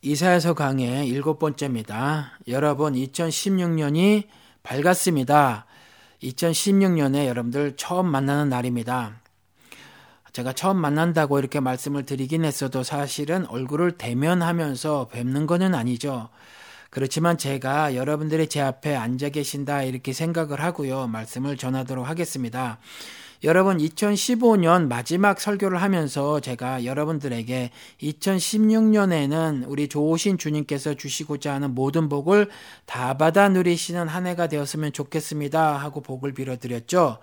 이사야서 강의 일곱 번째입니다. 여러분, 2016년이 밝았습니다. 2016년에 여러분들 처음 만나는 날입니다. 제가 처음 만난다고 이렇게 말씀을 드리긴 했어도 사실은 얼굴을 대면하면서 뵙는 것은 아니죠. 그렇지만 제가 여러분들이 제 앞에 앉아 계신다 이렇게 생각을 하고요. 말씀을 전하도록 하겠습니다. 여러분 2015년 마지막 설교를 하면서 제가 여러분들에게 2016년에는 우리 좋으신 주님께서 주시고자 하는 모든 복을 다 받아 누리시는 한 해가 되었으면 좋겠습니다 하고 복을 빌어드렸죠.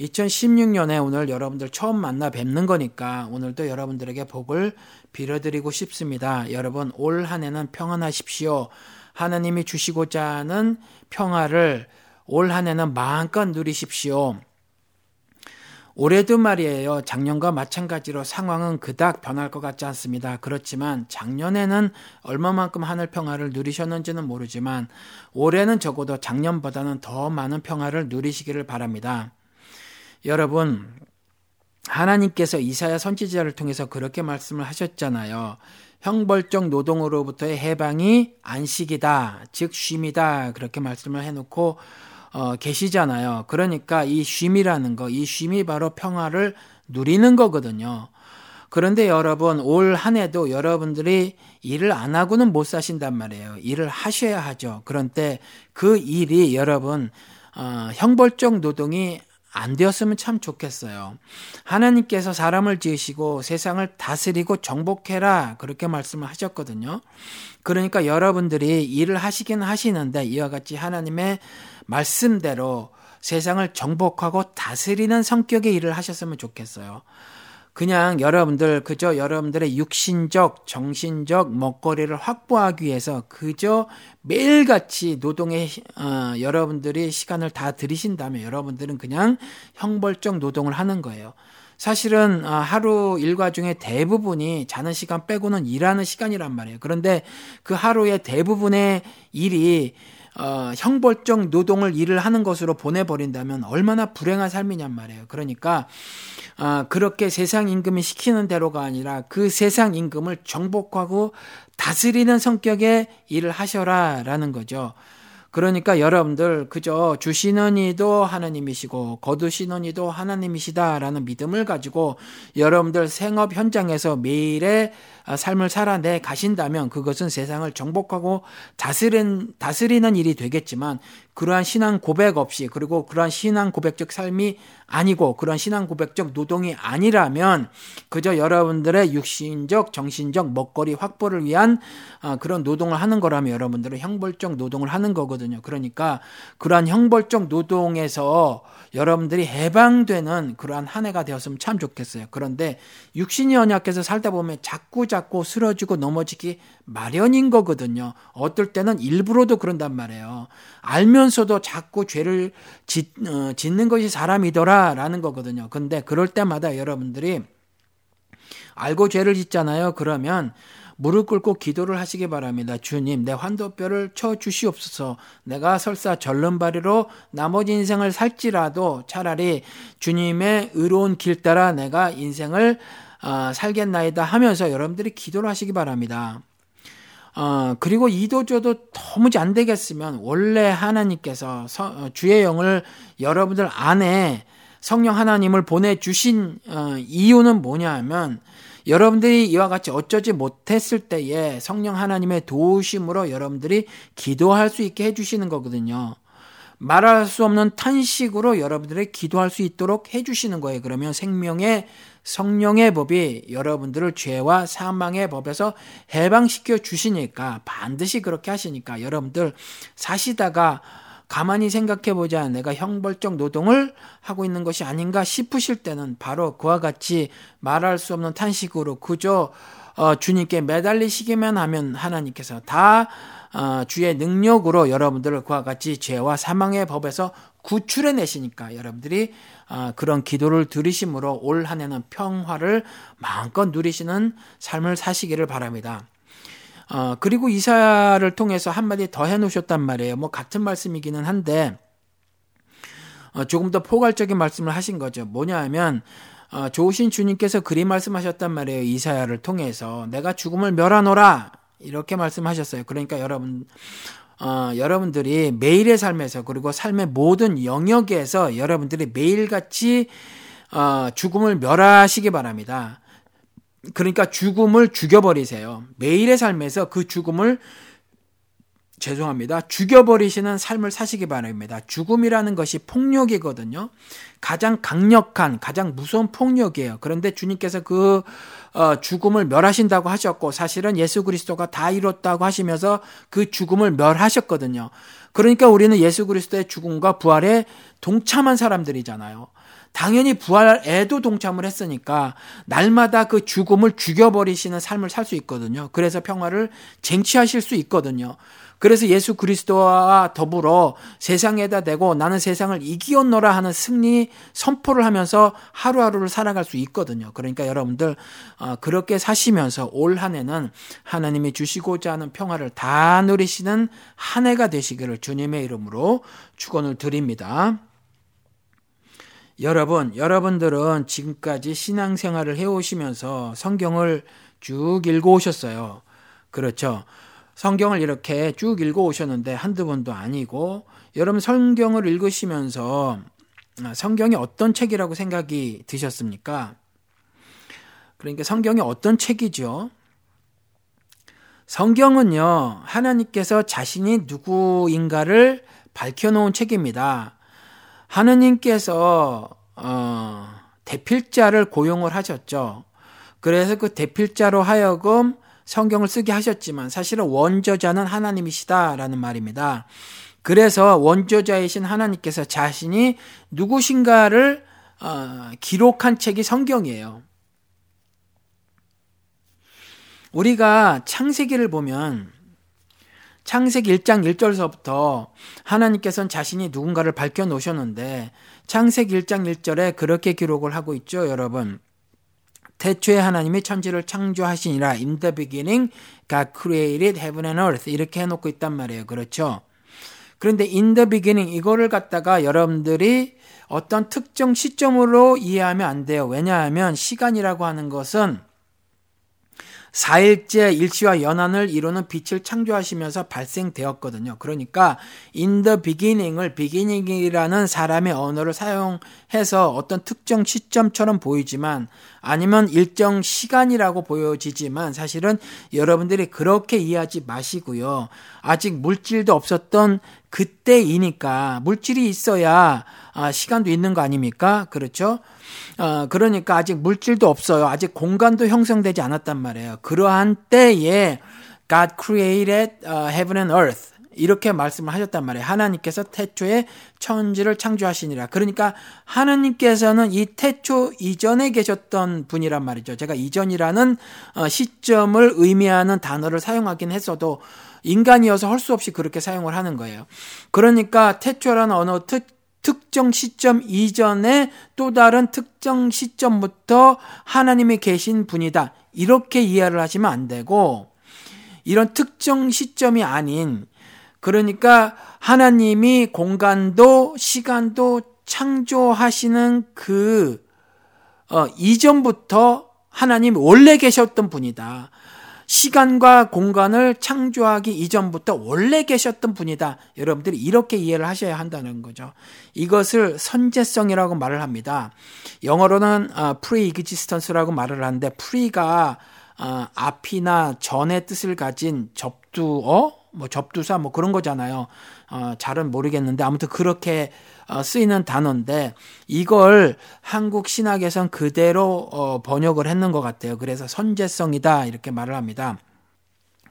2016년에 오늘 여러분들 처음 만나 뵙는 거니까 오늘도 여러분들에게 복을 빌어드리고 싶습니다. 여러분 올 한 해는 평안하십시오. 하나님이 주시고자 하는 평화를 올 한 해는 마음껏 누리십시오. 올해도 말이에요. 작년과 마찬가지로 상황은 그닥 변할 것 같지 않습니다. 그렇지만 작년에는 얼마만큼 하늘 평화를 누리셨는지는 모르지만 올해는 적어도 작년보다는 더 많은 평화를 누리시기를 바랍니다. 여러분, 하나님께서 이사야 선지자를 통해서 그렇게 말씀을 하셨잖아요. 형벌적 노동으로부터의 해방이 안식이다, 즉 쉼이다 그렇게 말씀을 해놓고 어, 계시잖아요. 그러니까 이 쉼이라는 거, 이 쉼이 바로 평화를 누리는 거거든요. 그런데 여러분 올 한 해도 여러분들이 일을 안 하고는 못 사신단 말이에요. 일을 하셔야 하죠. 그런데 그 일이 여러분 어, 형벌적 노동이 안 되었으면 참 좋겠어요. 하나님께서 사람을 지으시고 세상을 다스리고 정복해라 그렇게 말씀을 하셨거든요. 그러니까 여러분들이 일을 하시긴 하시는데 이와 같이 하나님의 말씀대로 세상을 정복하고 다스리는 성격의 일을 하셨으면 좋겠어요. 그냥 여러분들 그저 여러분들의 육신적, 정신적 먹거리를 확보하기 위해서 그저 매일같이 노동에 어, 여러분들이 시간을 다 들이신다면 여러분들은 그냥 형벌적 노동을 하는 거예요. 사실은 어, 하루 일과 중에 대부분이 자는 시간 빼고는 일하는 시간이란 말이에요. 그런데 그 하루의 대부분의 일이 어, 형벌적 노동을 일을 하는 것으로 보내버린다면 얼마나 불행한 삶이냔 말이에요. 그러니까 어, 그렇게 세상 임금이 시키는 대로가 아니라 그 세상 임금을 정복하고 다스리는 성격의 일을 하셔라라는 거죠. 그러니까 여러분들 그저 주시는 이도 하나님이시고 거두시는 이도 하나님이시다라는 믿음을 가지고 여러분들 생업 현장에서 매일의 삶을 살아내 가신다면 그것은 세상을 정복하고 다스린, 다스리는 일이 되겠지만 그러한 신앙 고백 없이 그리고 그러한 신앙 고백적 삶이 아니고 그러한 신앙 고백적 노동이 아니라면 그저 여러분들의 육신적 정신적 먹거리 확보를 위한 어, 그런 노동을 하는 거라면 여러분들은 형벌적 노동을 하는 거거든요. 그러니까 그러한 형벌적 노동에서 여러분들이 해방되는 그러한 한 해가 되었으면 참 좋겠어요. 그런데 육신이 언약해서 살다 보면 자꾸 자꾸 쓰러지고 넘어지기 마련인 거거든요. 어떨 때는 일부러도 그런단 말이에요. 알면 서도 자꾸 죄를 짓, 어, 짓는 것이 사람이더라라는 거거든요. 근데 그럴 때마다 여러분들이 알고 죄를 짓잖아요. 그러면 무릎 꿇고 기도를 하시기 바랍니다. 주님, 내 환도뼈를 쳐 주시옵소서. 내가 설사 절름발이로 나머지 인생을 살지라도 차라리 주님의 의로운 길 따라 내가 인생을 어, 살겠나이다 하면서 여러분들이 기도를 하시기 바랍니다. 어, 그리고 이도저도 도무지 안 되겠으면 원래 하나님께서 서, 어, 주의 영을 여러분들 안에 성령 하나님을 보내주신 어, 이유는 뭐냐 하면 여러분들이 이와 같이 어쩌지 못했을 때에 성령 하나님의 도우심으로 여러분들이 기도할 수 있게 해주시는 거거든요. 말할 수 없는 탄식으로 여러분들이 기도할 수 있도록 해주시는 거예요. 그러면 생명의 성령의 법이 여러분들을 죄와 사망의 법에서 해방시켜 주시니까 반드시 그렇게 하시니까 여러분들 사시다가 가만히 생각해 보자. 내가 형벌적 노동을 하고 있는 것이 아닌가 싶으실 때는 바로 그와 같이 말할 수 없는 탄식으로 그저 어, 주님께 매달리시기만 하면 하나님께서 다 어, 주의 능력으로 여러분들을 그와 같이 죄와 사망의 법에서 구출해 내시니까 여러분들이 어, 그런 기도를 들으심으로 올 한 해는 평화를 마음껏 누리시는 삶을 사시기를 바랍니다. 어, 그리고 이사를 통해서 한마디 더 해놓으셨단 말이에요. 뭐 같은 말씀이기는 한데 어, 조금 더 포괄적인 말씀을 하신 거죠. 뭐냐 하면 어, 좋으신 주님께서 그리 말씀하셨단 말이에요. 이사야를 통해서 내가 죽음을 멸하노라 이렇게 말씀하셨어요. 그러니까 여러분 어, 여러분들이 매일의 삶에서 그리고 삶의 모든 영역에서 여러분들이 매일같이 어, 죽음을 멸하시기 바랍니다. 그러니까 죽음을 죽여버리세요. 매일의 삶에서 그 죽음을 죄송합니다. 죽여버리시는 삶을 사시기 바랍니다. 죽음이라는 것이 폭력이거든요. 가장 강력한, 가장 무서운 폭력이에요. 그런데 주님께서 그 어, 죽음을 멸하신다고 하셨고, 사실은 예수 그리스도가 다 이뤘다고 하시면서 그 죽음을 멸하셨거든요. 그러니까 우리는 예수 그리스도의 죽음과 부활에 동참한 사람들이잖아요. 당연히 부활에도 동참을 했으니까 날마다 그 죽음을 죽여버리시는 삶을 살 수 있거든요. 그래서 평화를 쟁취하실 수 있거든요. 그래서 예수 그리스도와 더불어 세상에다 대고 나는 세상을 이기었노라 하는 승리 선포를 하면서 하루하루를 살아갈 수 있거든요. 그러니까 여러분들 어, 그렇게 사시면서 올 한 해는 하나님이 주시고자 하는 평화를 다 누리시는 한 해가 되시기를 주님의 이름으로 축원을 드립니다. 여러분, 여러분들은 지금까지 신앙생활을 해오시면서 성경을 쭉 읽어 오셨어요. 그렇죠. 성경을 이렇게 쭉 읽어 오셨는데 한두 번도 아니고 여러분 성경을 읽으시면서 아, 성경이 어떤 책이라고 생각이 드셨습니까? 그러니까 성경이 어떤 책이죠? 성경은요, 하나님께서 자신이 누구인가를 밝혀놓은 책입니다. 하느님께서, 어, 대필자를 고용을 하셨죠. 그래서 그 대필자로 하여금 성경을 쓰게 하셨지만 사실은 원저자는 하나님이시다라는 말입니다. 그래서 원저자이신 하나님께서 자신이 누구신가를 어, 기록한 책이 성경이에요. 우리가 창세기를 보면 창세기 1장 1절서부터 하나님께서는 자신이 누군가를 밝혀 놓으셨는데 창세기 1장 1절에 그렇게 기록을 하고 있죠, 여러분. 태초에 하나님이 천지를 창조하시니라. In the beginning, God created heaven and earth. 이렇게 해놓고 있단 말이에요. 그렇죠? 그런데 in the beginning 이거를 갖다가 여러분들이 어떤 특정 시점으로 이해하면 안 돼요. 왜냐하면 시간이라고 하는 것은 4일째 일치와 연한을 이루는 빛을 창조하시면서 발생되었거든요. 그러니까 in the beginning을 beginning이라는 사람의 언어를 사용해서 어떤 특정 시점처럼 보이지만 아니면 일정 시간이라고 보여지지만 사실은 여러분들이 그렇게 이해하지 마시고요. 아직 물질도 없었던 그때이니까 물질이 있어야 아, 시간도 있는 거 아닙니까? 그렇죠? 어, 그러니까 아직 물질도 없어요. 아직 공간도 형성되지 않았단 말이에요. 그러한 때에 God created heaven and earth. 이렇게 말씀을 하셨단 말이에요. 하나님께서 태초에 천지를 창조하시니라. 그러니까 하나님께서는 이 태초 이전에 계셨던 분이란 말이죠. 제가 이전이라는 어, 시점을 의미하는 단어를 사용하긴 했어도 인간이어서 할 수 없이 그렇게 사용을 하는 거예요. 그러니까 태초라는 언어 특 특정 시점 이전에 또 다른 특정 시점부터 하나님이 계신 분이다. 이렇게 이해를 하시면 안 되고 이런 특정 시점이 아닌 그러니까 하나님이 공간도 시간도 창조하시는 그 어, 이전부터 하나님 원래 계셨던 분이다. 시간과 공간을 창조하기 이전부터 원래 계셨던 분이다. 여러분들이 이렇게 이해를 하셔야 한다는 거죠. 이것을 선제성이라고 말을 합니다. 영어로는 어, pre-existence라고 말을 하는데 pre가 어, 앞이나 전의 뜻을 가진 접두어 뭐 접두사 뭐 그런 거잖아요. 어, 잘은 모르겠는데 아무튼 그렇게 어, 쓰이는 단어인데 이걸 한국 신학에선 그대로 어, 번역을 했는 것 같아요. 그래서 선제성이다 이렇게 말을 합니다.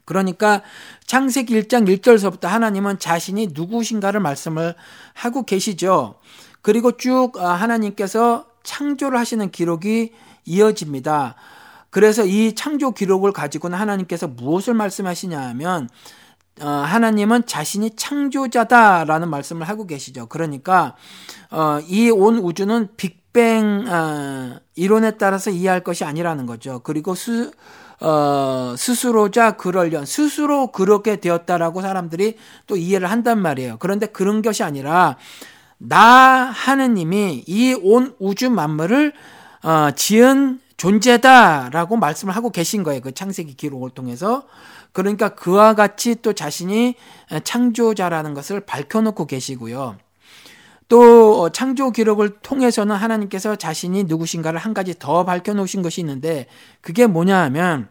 그러니까 창세기 1장 1절서부터 하나님은 자신이 누구신가를 말씀을 하고 계시죠. 그리고 쭉 어, 하나님께서 창조를 하시는 기록이 이어집니다. 그래서 이 창조 기록을 가지고는 하나님께서 무엇을 말씀하시냐 하면 어, 하나님은 자신이 창조자다라는 말씀을 하고 계시죠. 그러니까 어, 이온 우주는 빅뱅 어, 이론에 따라서 이해할 것이 아니라는 거죠. 그리고 수, 어, 스스로자 그럴련 스스로 그렇게 되었다라고 사람들이 또 이해를 한단 말이에요. 그런데 그런 것이 아니라 나 하느님이 이 온 우주 만물을 어, 지은 존재다라고 말씀을 하고 계신 거예요. 그 창세기 기록을 통해서. 그러니까 그와 같이 또 자신이 창조자라는 것을 밝혀놓고 계시고요. 또 창조 기록을 통해서는 하나님께서 자신이 누구신가를 한 가지 더 밝혀놓으신 것이 있는데 그게 뭐냐 하면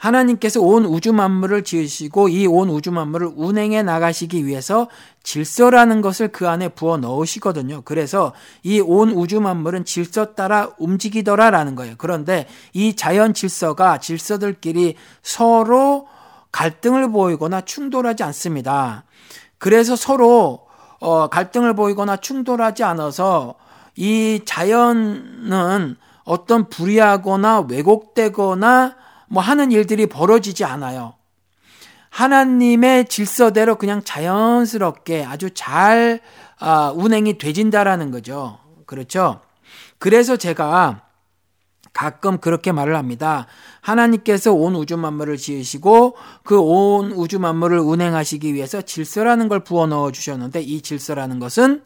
하나님께서 온 우주 만물을 지으시고 이 온 우주 만물을 운행해 나가시기 위해서 질서라는 것을 그 안에 부어 넣으시거든요. 그래서 이 온 우주 만물은 질서 따라 움직이더라라는 거예요. 그런데 이 자연 질서가 질서들끼리 서로 갈등을 보이거나 충돌하지 않습니다. 그래서 서로 어, 갈등을 보이거나 충돌하지 않아서 이 자연은 어떤 불이하거나 왜곡되거나 뭐 하는 일들이 벌어지지 않아요. 하나님의 질서대로 그냥 자연스럽게 아주 잘 아, 운행이 되진다라는 거죠. 그렇죠? 그래서 제가 가끔 그렇게 말을 합니다. 하나님께서 온 우주 만물을 지으시고 그 온 우주 만물을 운행하시기 위해서 질서라는 걸 부어 넣어 주셨는데 이 질서라는 것은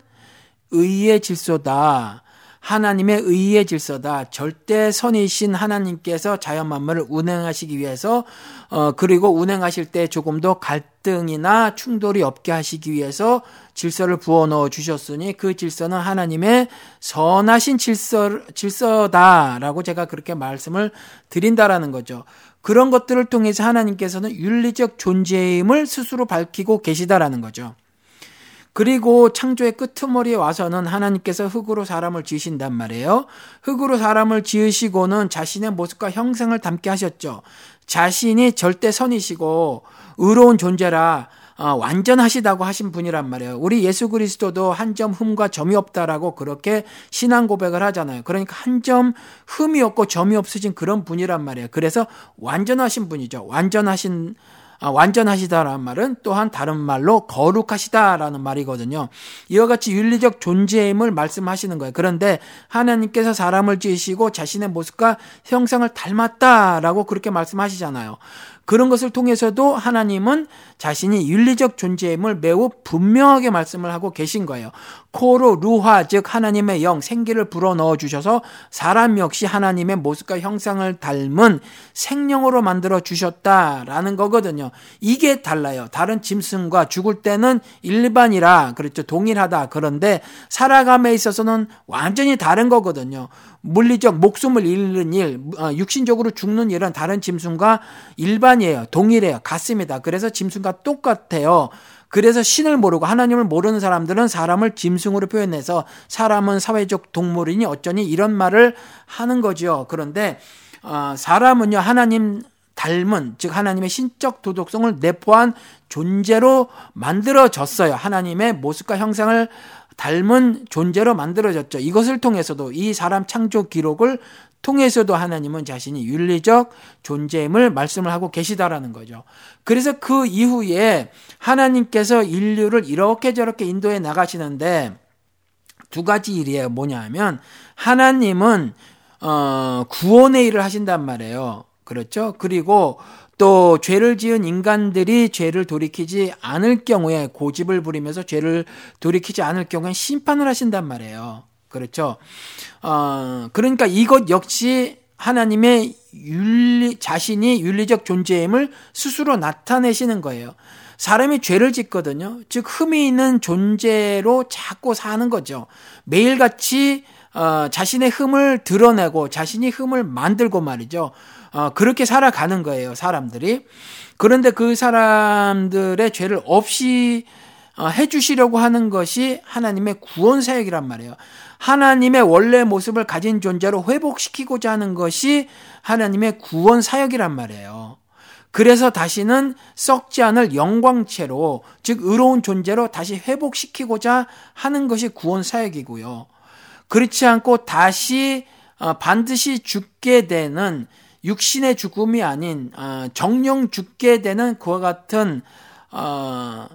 의의 질서다. 하나님의 의의 질서다. 절대 선이신 하나님께서 자연 만물을 운행하시기 위해서 어 그리고 운행하실 때 조금 더 갈등이나 충돌이 없게 하시기 위해서 질서를 부어 넣어 주셨으니 그 질서는 하나님의 선하신 질서 질서다라고 제가 그렇게 말씀을 드린다라는 거죠. 그런 것들을 통해서 하나님께서는 윤리적 존재임을 스스로 밝히고 계시다라는 거죠. 그리고 창조의 끄트머리에 와서는 하나님께서 흙으로 사람을 지으신단 말이에요. 흙으로 사람을 지으시고는 자신의 모습과 형상을 담게 하셨죠. 자신이 절대 선이시고 의로운 존재라 어, 완전하시다고 하신 분이란 말이에요. 우리 예수 그리스도도 한 점 흠과 점이 없다라고 그렇게 신앙 고백을 하잖아요. 그러니까 한 점 흠이 없고 점이 없으신 그런 분이란 말이에요. 그래서 완전하신 분이죠. 완전하신 아, 완전하시다라는 말은 또한 다른 말로 거룩하시다라는 말이거든요. 이와 같이 윤리적 존재임을 말씀하시는 거예요. 그런데 하나님께서 사람을 지으시고 자신의 모습과 형상을 닮았다라고 그렇게 말씀하시잖아요. 그런 것을 통해서도 하나님은 자신이 윤리적 존재임을 매우 분명하게 말씀을 하고 계신 거예요. 코로 루화 즉 하나님의 영 생기를 불어 넣어 주셔서 사람 역시 하나님의 모습과 형상을 닮은 생명으로 만들어 주셨다라는 거거든요. 이게 달라요. 다른 짐승과 죽을 때는 일반이라 그렇죠. 동일하다. 그런데 살아감에 있어서는 완전히 다른 거거든요. 물리적 목숨을 잃는 일, 어, 육신적으로 죽는 일은 다른 짐승과 일반이에요. 동일해요. 같습니다. 그래서 짐승과 똑같아요. 그래서 신을 모르고 하나님을 모르는 사람들은 사람을 짐승으로 표현해서 사람은 사회적 동물이니 어쩌니 이런 말을 하는 거죠. 그런데 어, 사람은요 하나님 닮은 즉 하나님의 신적 도덕성을 내포한 존재로 만들어졌어요. 하나님의 모습과 형상을 닮은 존재로 만들어졌죠. 이것을 통해서도 이 사람 창조 기록을 통해서도 하나님은 자신이 윤리적 존재임을 말씀을 하고 계시다라는 거죠. 그래서 그 이후에 하나님께서 인류를 이렇게 저렇게 인도해 나가시는데 두 가지 일이에요. 뭐냐 하면 하나님은 어 구원의 일을 하신단 말이에요. 그렇죠? 그리고 또 죄를 지은 인간들이 죄를 돌이키지 않을 경우에 고집을 부리면서 죄를 돌이키지 않을 경우에 심판을 하신단 말이에요. 그렇죠. 어, 그러니까 이것 역시 하나님의 윤리, 자신이 윤리적 존재임을 스스로 나타내시는 거예요. 사람이 죄를 짓거든요. 즉, 흠이 있는 존재로 자꾸 사는 거죠. 매일같이 어, 자신의 흠을 드러내고 자신이 흠을 만들고 말이죠. 어, 그렇게 살아가는 거예요, 사람들이. 그런데 그 사람들의 죄를 없이 어, 해주시려고 하는 것이 하나님의 구원 사역이란 말이에요. 하나님의 원래 모습을 가진 존재로 회복시키고자 하는 것이 하나님의 구원 사역이란 말이에요. 그래서 다시는 썩지 않을 영광체로, 즉, 의로운 존재로 다시 회복시키고자 하는 것이 구원 사역이고요. 그렇지 않고 다시 어, 반드시 죽게 되는 육신의 죽음이 아닌 어, 정령 죽게 되는 그와 같은 어,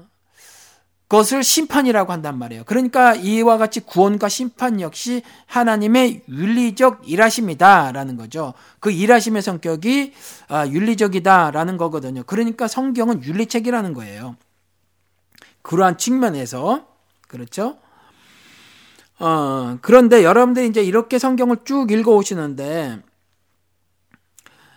것을 심판이라고 한단 말이에요. 그러니까 이와 같이 구원과 심판 역시 하나님의 윤리적 일하심이다라는 거죠. 그 일하심의 성격이 윤리적이다라는 거거든요. 그러니까 성경은 윤리책이라는 거예요. 그러한 측면에서 그렇죠. 어, 그런데 여러분들이 이제 이렇게 성경을 쭉 읽어 오시는데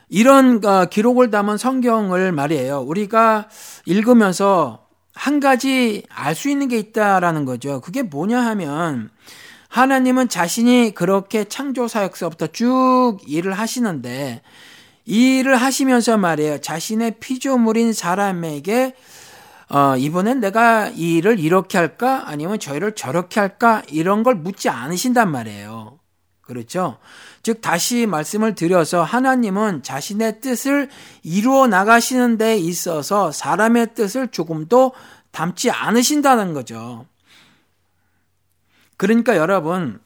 이런 어, 기록을 담은 성경을 말이에요. 우리가 읽으면서 한 가지 알 수 있는 게 있다라는 거죠. 그게 뭐냐 하면 하나님은 자신이 그렇게 창조 사역서부터 쭉 일을 하시는데 이 일을 하시면서 말이에요. 자신의 피조물인 사람에게 어, 이번엔 내가 이 일을 이렇게 할까? 아니면 저 일을 저렇게 할까? 이런 걸 묻지 않으신단 말이에요. 그렇죠? 즉, 다시 말씀을 드려서 하나님은 자신의 뜻을 이루어 나가시는 데 있어서 사람의 뜻을 조금도 담지 않으신다는 거죠. 그러니까 여러분,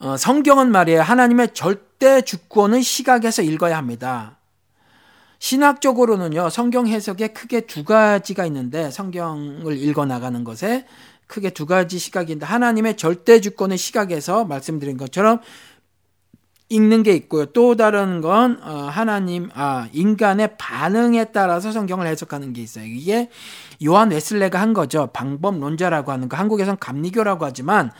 어, 성경은 말이에요. 하나님의 절대 주권을 시각에서 읽어야 합니다. 신학적으로는요, 성경 해석에 크게 두 가지가 있는데, 성경을 읽어 나가는 것에 크게 두 가지 시각인데, 하나님의 절대 주권의 시각에서 말씀드린 것처럼 읽는 게 있고요. 또 다른 건, 어, 하나님, 아, 인간의 반응에 따라서 성경을 해석하는 게 있어요. 이게 요한 웨슬레가 한 거죠. 방법론자라고 하는 거. 한국에선 감리교라고 하지만,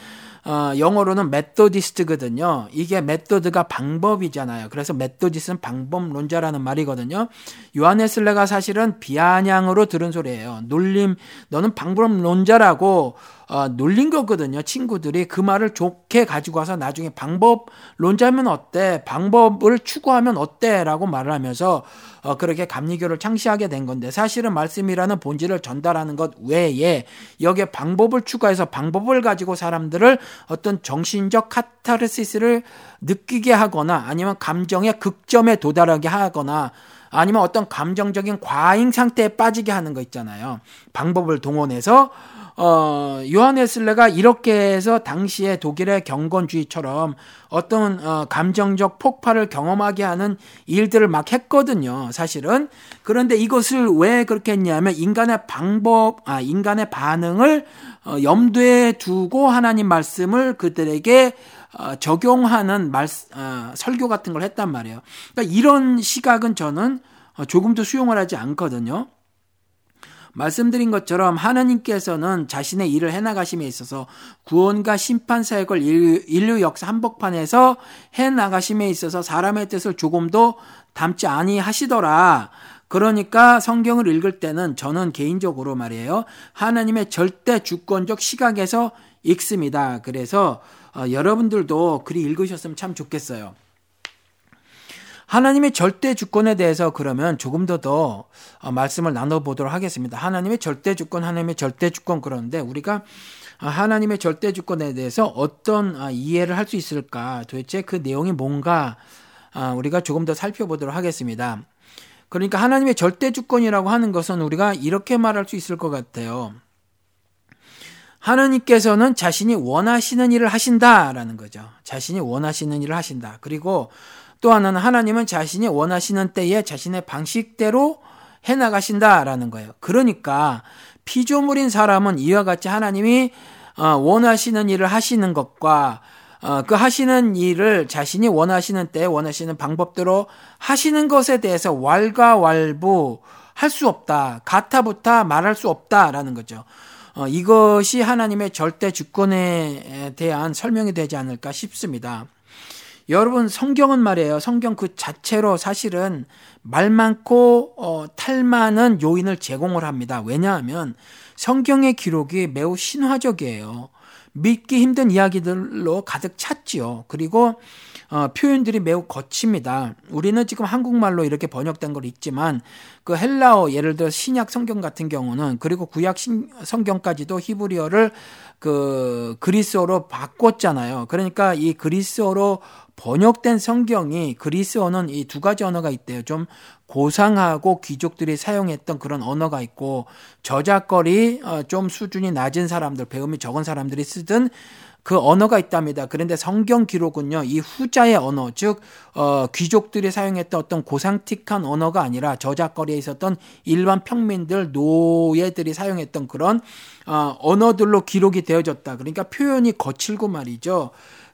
어, 영어로는 메토디스트거든요. 이게 메토드가 방법이잖아요. 그래서 메토디스는 방법론자라는 말이거든요. 요하네슬레가 사실은 비아냥으로 들은 소리예요. 놀림, 너는 방법론자라고 어, 놀린 거거든요. 친구들이 그 말을 좋게 가지고 와서 나중에 방법론자면 어때? 방법을 추구하면 어때? 라고 말을 하면서 어, 그렇게 감리교를 창시하게 된 건데 사실은 말씀이라는 본질을 전달하는 것 외에 여기에 방법을 추가해서 방법을 가지고 사람들을 어떤 정신적 카타르시스를 느끼게 하거나 아니면 감정의 극점에 도달하게 하거나 아니면 어떤 감정적인 과잉 상태에 빠지게 하는 거 있잖아요. 방법을 동원해서 어, 요하네슬레가 이렇게 해서 당시에 독일의 경건주의처럼 어떤 어, 감정적 폭발을 경험하게 하는 일들을 막 했거든요. 사실은 그런데 이것을 왜 그렇게 했냐면 인간의 방법, 아 인간의 반응을 어, 염두에 두고 하나님 말씀을 그들에게 어, 적용하는 말, 어, 설교 같은 걸 했단 말이에요. 그러니까 이런 시각은 저는 어, 조금도 수용을 하지 않거든요. 말씀드린 것처럼 하나님께서는 자신의 일을 해나가심에 있어서 구원과 심판 사역을 인류 역사 한복판에서 해나가심에 있어서 사람의 뜻을 조금도 담지 아니하시더라. 그러니까 성경을 읽을 때는 저는 개인적으로 말이에요. 하나님의 절대 주권적 시각에서 읽습니다. 그래서 어, 여러분들도 글이 읽으셨으면 참 좋겠어요. 하나님의 절대 주권에 대해서 그러면 조금 더더 어, 말씀을 나눠보도록 하겠습니다. 하나님의 절대 주권, 하나님의 절대 주권 그러는데 우리가 하나님의 절대 주권에 대해서 어떤 아, 이해를 할 수 있을까? 도대체 그 내용이 뭔가 아, 우리가 조금 더 살펴보도록 하겠습니다. 그러니까 하나님의 절대 주권이라고 하는 것은 우리가 이렇게 말할 수 있을 것 같아요. 하나님께서는 자신이 원하시는 일을 하신다라는 거죠. 자신이 원하시는 일을 하신다. 그리고 또 하나는 하나님은 자신이 원하시는 때에 자신의 방식대로 해 나가신다라는 거예요. 그러니까 피조물인 사람은 이와 같이 하나님이 어, 원하시는 일을 하시는 것과 어, 그 하시는 일을 자신이 원하시는 때 원하시는 방법대로 하시는 것에 대해서 왈가왈부 할 수 없다. 가타부타 말할 수 없다라는 거죠. 어, 이것이 하나님의 절대 주권에 대한 설명이 되지 않을까 싶습니다. 여러분 성경은 말이에요. 성경 그 자체로 사실은 말 많고 어, 탈 많은 요인을 제공을 합니다. 왜냐하면 성경의 기록이 매우 신화적이에요. 믿기 힘든 이야기들로 가득 찼지요. 그리고 어, 표현들이 매우 거칩니다. 우리는 지금 한국말로 이렇게 번역된 걸 있지만 그 헬라어 예를 들어 신약 성경 같은 경우는 그리고 구약 신, 성경까지도 히브리어를 그 그리스어로 바꿨잖아요. 그러니까 이 그리스어로 번역된 성경이 그리스어는 이 두 가지 언어가 있대요. 좀 고상하고 귀족들이 사용했던 그런 언어가 있고 저작거리 어, 좀 수준이 낮은 사람들, 배움이 적은 사람들이 쓰던 그 언어가 있답니다. 그런데 성경 기록은요, 이 후자의 언어, 즉, 어, 귀족들이 사용했던 어떤 고상틱한 언어가 아니라 저작거리에 있었던 일반 평민들, 노예들이 사용했던 그런, 어, 언어들로 기록이 되어졌다. 그러니까 표현이 거칠고 말이죠.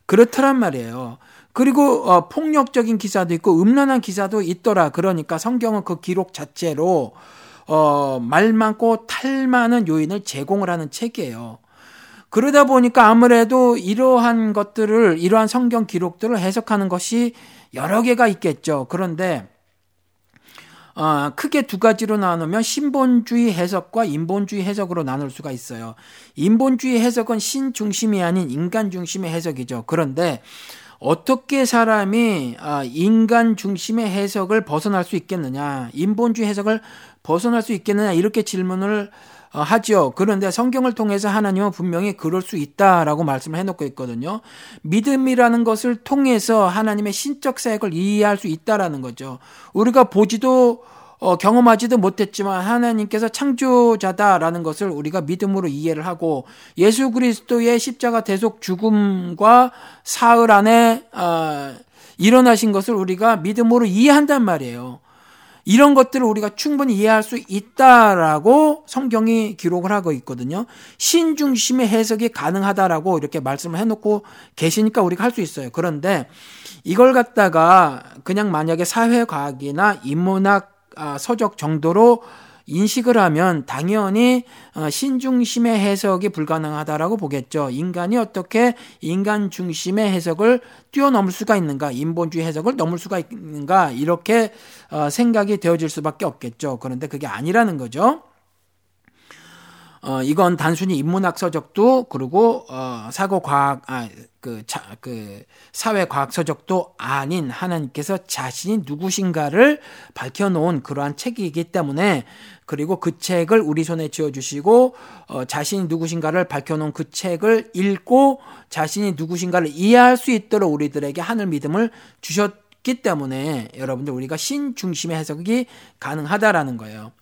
그렇더란 말이에요. 그리고 어, 폭력적인 기사도 있고 음란한 기사도 있더라. 그러니까 성경은 그 기록 자체로 어, 말 많고 탈 많은 요인을 제공을 하는 책이에요. 그러다 보니까 아무래도 이러한 것들을 이러한 성경 기록들을 해석하는 것이 여러 개가 있겠죠. 그런데 어, 크게 두 가지로 나누면 신본주의 해석과 인본주의 해석으로 나눌 수가 있어요. 인본주의 해석은 신 중심이 아닌 인간 중심의 해석이죠. 그런데 어떻게 사람이 아, 인간 중심의 해석을 벗어날 수 있겠느냐, 인본주의 해석을 벗어날 수 있겠느냐 이렇게 질문을 어, 하죠. 그런데 성경을 통해서 하나님은 분명히 그럴 수 있다라고 말씀을 해놓고 있거든요. 믿음이라는 것을 통해서 하나님의 신적 사역을 이해할 수 있다라는 거죠. 우리가 보지도 어, 경험하지도 못했지만 하나님께서 창조자다라는 것을 우리가 믿음으로 이해를 하고 예수 그리스도의 십자가 대속 죽음과 사흘 안에 어, 일어나신 것을 우리가 믿음으로 이해한단 말이에요. 이런 것들을 우리가 충분히 이해할 수 있다라고 성경이 기록을 하고 있거든요. 신 중심의 해석이 가능하다라고 이렇게 말씀을 해놓고 계시니까 우리가 할 수 있어요. 그런데 이걸 갖다가 그냥 만약에 사회과학이나 인문학 아, 서적 정도로 인식을 하면 당연히 어, 신중심의 해석이 불가능하다라고 보겠죠. 인간이 어떻게 인간 중심의 해석을 뛰어넘을 수가 있는가, 인본주의 해석을 넘을 수가 있는가 이렇게 어, 생각이 되어질 수밖에 없겠죠. 그런데 그게 아니라는 거죠. 어, 이건 단순히 인문학 서적도 그리고 어, 사고 과학 아, 그, 자, 그 사회 과학 서적도 아닌 하나님께서 자신이 누구신가를 밝혀놓은 그러한 책이기 때문에 그리고 그 책을 우리 손에 쥐어주시고 어, 자신이 누구신가를 밝혀놓은 그 책을 읽고 자신이 누구신가를 이해할 수 있도록 우리들에게 하늘 믿음을 주셨기 때문에 여러분들 우리가 신 중심의 해석이 가능하다라는 거예요.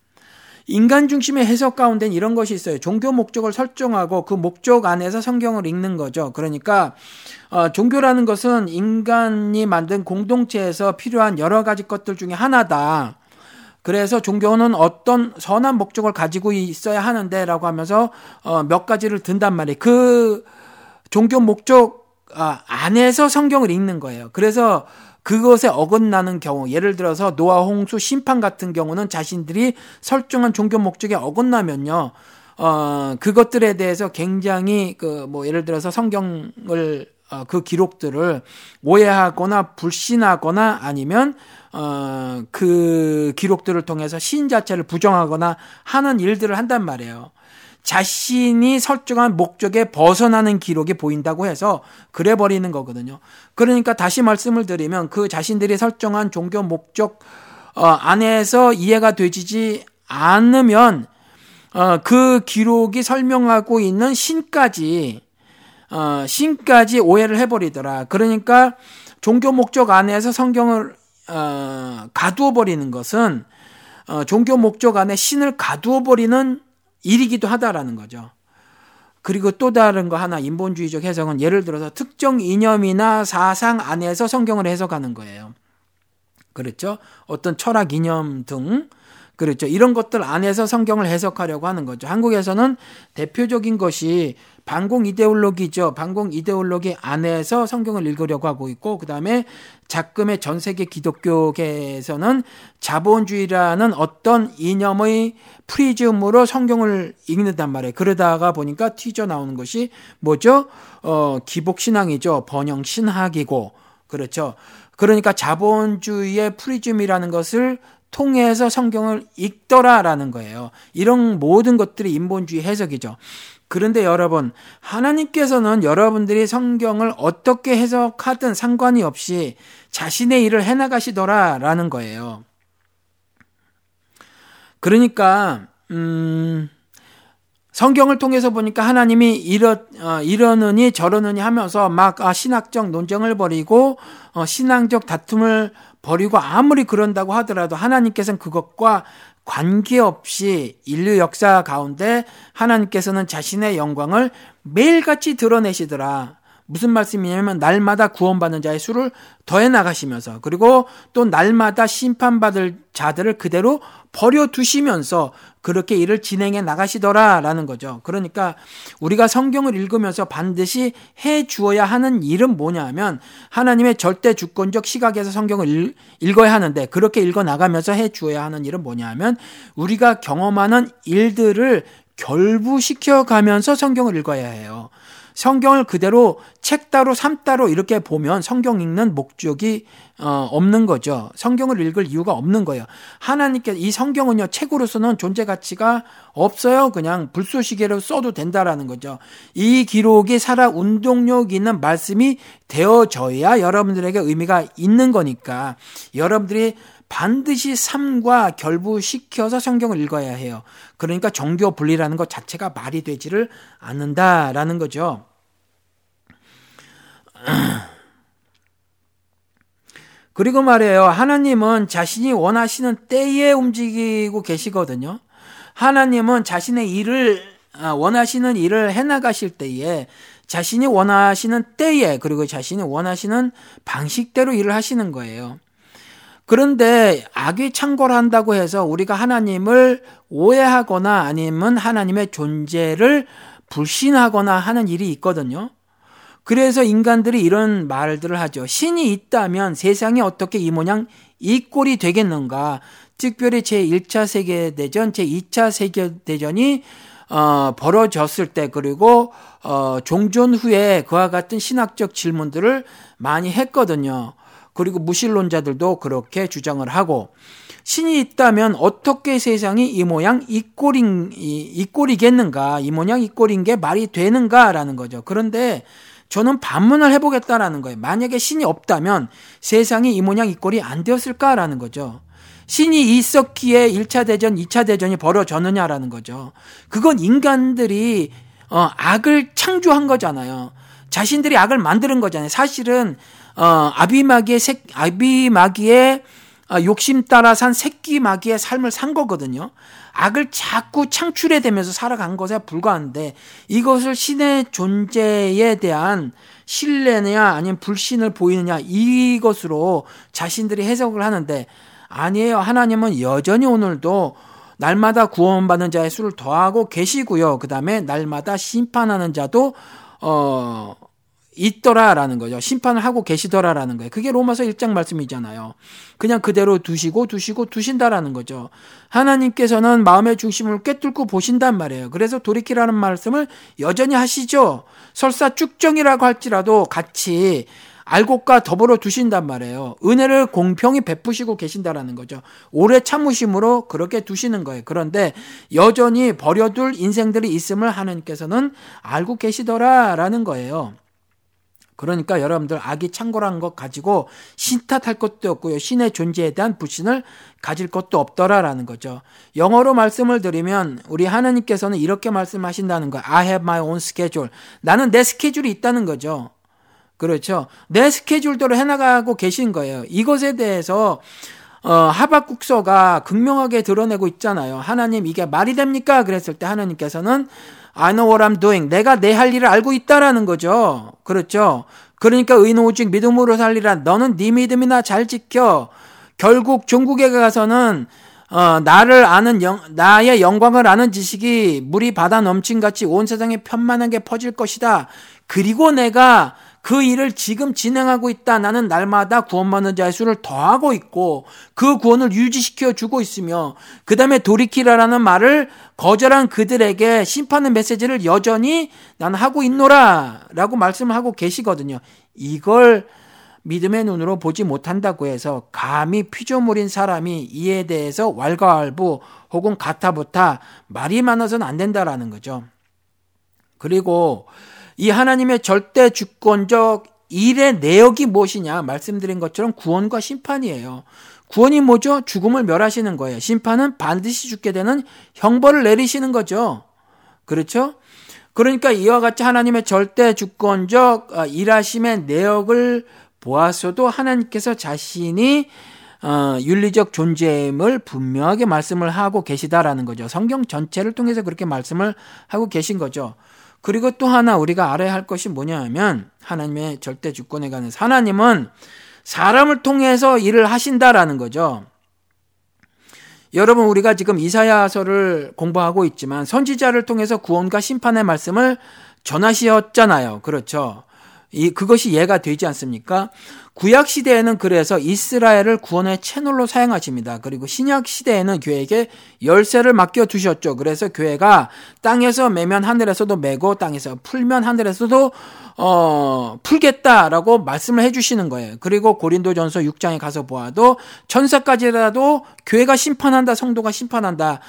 인간 중심의 해석 가운데는 이런 것이 있어요. 종교 목적을 설정하고 그 목적 안에서 성경을 읽는 거죠. 그러니까 어, 종교라는 것은 인간이 만든 공동체에서 필요한 여러 가지 것들 중에 하나다. 그래서 종교는 어떤 선한 목적을 가지고 있어야 하는데라고 하면서 어, 몇 가지를 든단 말이에요. 그 종교 목적 아, 안에서 성경을 읽는 거예요. 그래서 그것에 어긋나는 경우, 예를 들어서 노아 홍수 심판 같은 경우는 자신들이 설정한 종교 목적에 어긋나면요, 어, 그것들에 대해서 굉장히 그, 뭐, 예를 들어서 성경을, 어, 그 기록들을 오해하거나 불신하거나 아니면, 어, 그 기록들을 통해서 신 자체를 부정하거나 하는 일들을 한단 말이에요. 자신이 설정한 목적에 벗어나는 기록이 보인다고 해서 그래 버리는 거거든요. 그러니까 다시 말씀을 드리면 그 자신들이 설정한 종교 목적 어, 안에서 이해가 되지 않으면 어, 그 기록이 설명하고 있는 신까지 어, 신까지 오해를 해버리더라. 그러니까 종교 목적 안에서 성경을 어, 가두어 버리는 것은 어, 종교 목적 안에 신을 가두어 버리는 일이기도 하다라는 거죠. 그리고 또 다른 거 하나 인본주의적 해석은 예를 들어서 특정 이념이나 사상 안에서 성경을 해석하는 거예요. 그렇죠? 어떤 철학 이념 등 그렇죠. 이런 것들 안에서 성경을 해석하려고 하는 거죠. 한국에서는 대표적인 것이 반공 이데올로기죠. 반공 이데올로기 안에서 성경을 읽으려고 하고 있고, 그 다음에 작금의 전 세계 기독교계에서는 자본주의라는 어떤 이념의 프리즘으로 성경을 읽는단 말이에요. 그러다가 보니까 튀어 나오는 것이 뭐죠? 어, 기복신앙이죠. 번영신학이고, 그렇죠. 그러니까 자본주의의 프리즘이라는 것을 통해서 성경을 읽더라라는 거예요. 이런 모든 것들이 인본주의 해석이죠. 그런데 여러분, 하나님께서는 여러분들이 성경을 어떻게 해석하든 상관이 없이 자신의 일을 해나가시더라라는 거예요. 그러니까, 음, 성경을 통해서 보니까 하나님이 이러, 어, 이러느니 저러느니 하면서 막 아, 신학적 논쟁을 벌이고 어, 신앙적 다툼을 벌이고 아무리 그런다고 하더라도 하나님께서는 그것과 관계없이 인류 역사 가운데 하나님께서는 자신의 영광을 매일같이 드러내시더라. 무슨 말씀이냐면 날마다 구원받는 자의 수를 더해 나가시면서 그리고 또 날마다 심판받을 자들을 그대로 버려 두시면서 그렇게 일을 진행해 나가시더라라는 거죠. 그러니까 우리가 성경을 읽으면서 반드시 해 주어야 하는 일은 뭐냐면 하나님의 절대 주권적 시각에서 성경을 읽, 어야 하는데 그렇게 읽어 나가면서 해 주어야 하는 일은 뭐냐면 우리가 경험하는 일들을 결부시켜 가면서 성경을 읽어야 해요. 성경을 그대로 책 따로 삶 따로 이렇게 보면 성경 읽는 목적이 어, 없는 거죠. 성경을 읽을 이유가 없는 거예요. 하나님께 이 성경은요 책으로서는 존재 가치가 없어요. 그냥 불쏘시개로 써도 된다라는 거죠. 이 기록이 살아 운동력 있는 말씀이 되어져야 여러분들에게 의미가 있는 거니까 여러분들이 반드시 삶과 결부시켜서 성경을 읽어야 해요. 그러니까 정교 분리라는 것 자체가 말이 되지를 않는다라는 거죠. 그리고 말이에요. 하나님은 자신이 원하시는 때에 움직이고 계시거든요. 하나님은 자신의 일을 아, 원하시는 일을 해나가실 때에 자신이 원하시는 때에 그리고 자신이 원하시는 방식대로 일을 하시는 거예요. 그런데 악이 창궐 한다고 해서 우리가 하나님을 오해하거나 아니면 하나님의 존재를 불신하거나 하는 일이 있거든요. 그래서 인간들이 이런 말들을 하죠. 신이 있다면 세상이 어떻게 이 모양 이 꼴이 되겠는가? 특별히 제1차 세계대전, 제2차 세계대전이 어, 벌어졌을 때 그리고 어, 종전 후에 그와 같은 신학적 질문들을 많이 했거든요. 그리고 무신론자들도 그렇게 주장을 하고 신이 있다면 어떻게 세상이 이 모양 이 꼴인 이, 이 꼴이겠는가 이 모양 이 꼴인 게 말이 되는가라는 거죠. 그런데 저는 반문을 해보겠다라는 거예요. 만약에 신이 없다면 세상이 이 모양 이 꼴이 안 되었을까라는 거죠. 신이 있었기에 1차 대전, 2차 대전이 벌어졌느냐라는 거죠. 그건 인간들이 어, 악을 창조한 거잖아요. 자신들이 악을 만드는 거잖아요. 사실은 어, 아비마기의 새, 아비마기의 어, 욕심 따라 산 새끼 마귀의 삶을 산 거거든요. 악을 자꾸 창출해 대면서 살아간 것에 불과한데 이것을 신의 존재에 대한 신뢰냐 아니면 불신을 보이느냐 이것으로 자신들이 해석을 하는데 아니에요. 하나님은 여전히 오늘도 날마다 구원받는 자의 수를 더하고 계시고요. 그 다음에 날마다 심판하는 자도 어 있더라라는 거죠. 심판을 하고 계시더라라는 거예요. 그게 로마서 1장 말씀이잖아요. 그냥 그대로 두시고 두시고 두신다라는 거죠. 하나님께서는 마음의 중심을 꿰뚫고 보신단 말이에요. 그래서 돌이키라는 말씀을 여전히 하시죠. 설사 쭉정이라고 할지라도 같이 알곡과 더불어 두신단 말이에요. 은혜를 공평히 베푸시고 계신다라는 거죠. 오래 참으심으로 그렇게 두시는 거예요. 그런데 여전히 버려둘 인생들이 있음을 하나님께서는 알고 계시더라라는 거예요. 그러니까 여러분들 악이 창궐한 것 가지고 신탓할 것도 없고요. 신의 존재에 대한 불신을 가질 것도 없더라라는 거죠. 영어로 말씀을 드리면 우리 하나님께서는 이렇게 말씀하신다는 거예요. I have my own schedule. 나는 내 스케줄이 있다는 거죠. 그렇죠. 내 스케줄대로 해나가고 계신 거예요. 이것에 대해서 어, 하박국서가 극명하게 드러내고 있잖아요. 하나님 이게 말이 됩니까? 그랬을 때 하나님께서는 I know what I'm doing. 내가 내 할 일을 알고 있다라는 거죠. 그렇죠. 그러니까 의는 오직 믿음으로 살리라. 너는 네 믿음이나 잘 지켜. 결국 종국에 가서는 어, 나를 아는 영, 나의 영광을 아는 지식이 물이 바다 넘친 같이 온 세상에 편만하게 퍼질 것이다. 그리고 내가 그 일을 지금 진행하고 있다. 나는 날마다 구원받는 자의 수를 더하고 있고 그 구원을 유지시켜 주고 있으며 그 다음에 돌이키라라는 말을 거절한 그들에게 심판의 메시지를 여전히 나는 하고 있노라 라고 말씀을 하고 계시거든요. 이걸 믿음의 눈으로 보지 못한다고 해서 감히 피조물인 사람이 이에 대해서 왈가왈부 혹은 가타부타 말이 많아서는 안 된다라는 거죠. 그리고 이 하나님의 절대 주권적 일의 내역이 무엇이냐 말씀드린 것처럼 구원과 심판이에요. 구원이 뭐죠? 죽음을 멸하시는 거예요. 심판은 반드시 죽게 되는 형벌을 내리시는 거죠. 그렇죠? 그러니까 이와 같이 하나님의 절대 주권적 어, 일하심의 내역을 보았어도 하나님께서 자신이 어, 윤리적 존재임을 분명하게 말씀을 하고 계시다라는 거죠. 성경 전체를 통해서 그렇게 말씀을 하고 계신 거죠. 그리고 또 하나 우리가 알아야 할 것이 뭐냐 하면 하나님의 절대 주권에 관한 하나님은 사람을 통해서 일을 하신다라는 거죠. 여러분 우리가 지금 이사야서를 공부하고 있지만 선지자를 통해서 구원과 심판의 말씀을 전하시었잖아요. 그렇죠. 이 그것이 예가 되지 않습니까? 구약 시대에는 그래서 이스라엘을 구원의 채널로 사용하십니다. 그리고 신약 시대에는 교회에게 열쇠를 맡겨 두셨죠. 그래서 교회가 땅에서 매면 하늘에서도 매고 땅에서 풀면 하늘에서도 어, 풀겠다라고 말씀을 해 주시는 거예요. 그리고 고린도전서 6장에 가서 보아도 천사까지라도 교회가 심판한다, 성도가 심판한다.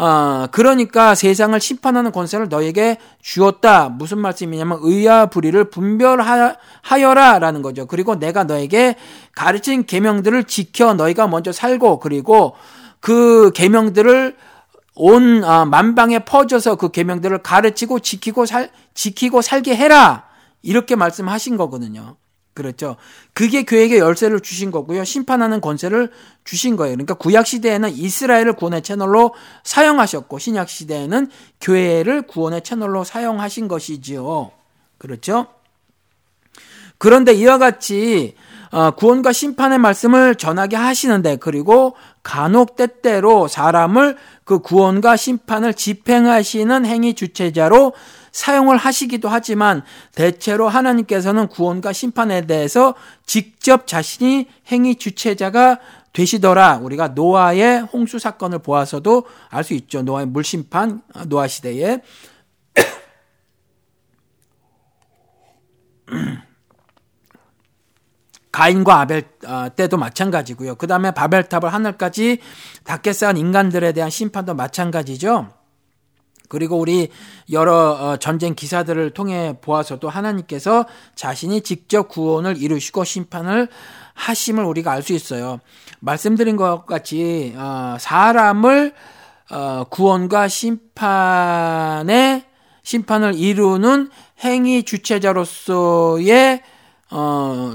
어, 그러니까 세상을 심판하는 권세를 너에게 주었다. 무슨 말씀이냐면 의와 불의를 분별하여라라는 거죠. 그리고 내가 너에게 가르친 계명들을 지켜 너희가 먼저 살고 그리고 그 계명들을 온 어, 만방에 퍼져서 그 계명들을 가르치고 지키고 살 지키고 살게 해라. 이렇게 말씀하신 거거든요. 그렇죠. 그게 교회에게 열쇠를 주신 거고요. 심판하는 권세를 주신 거예요. 그러니까 구약 시대에는 이스라엘을 구원의 채널로 사용하셨고 신약 시대에는 교회를 구원의 채널로 사용하신 것이지요. 그렇죠? 그런데 이와 같이 어, 구원과 심판의 말씀을 전하게 하시는데 그리고 간혹 때때로 사람을 그 구원과 심판을 집행하시는 행위 주체자로 사용을 하시기도 하지만 대체로 하나님께서는 구원과 심판에 대해서 직접 자신이 행위 주체자가 되시더라. 우리가 노아의 홍수 사건을 보아서도 알 수 있죠. 노아의 물심판, 노아 시대에. 가인과 아벨 어, 때도 마찬가지고요. 그 다음에 바벨탑을 하늘까지 닿게 쌓은 인간들에 대한 심판도 마찬가지죠. 그리고 우리 여러 어, 전쟁 기사들을 통해 보아서도 하나님께서 자신이 직접 구원을 이루시고 심판을 하심을 우리가 알 수 있어요. 말씀드린 것 같이 어, 사람을 어, 구원과 심판의 심판을 이루는 행위 주체자로서의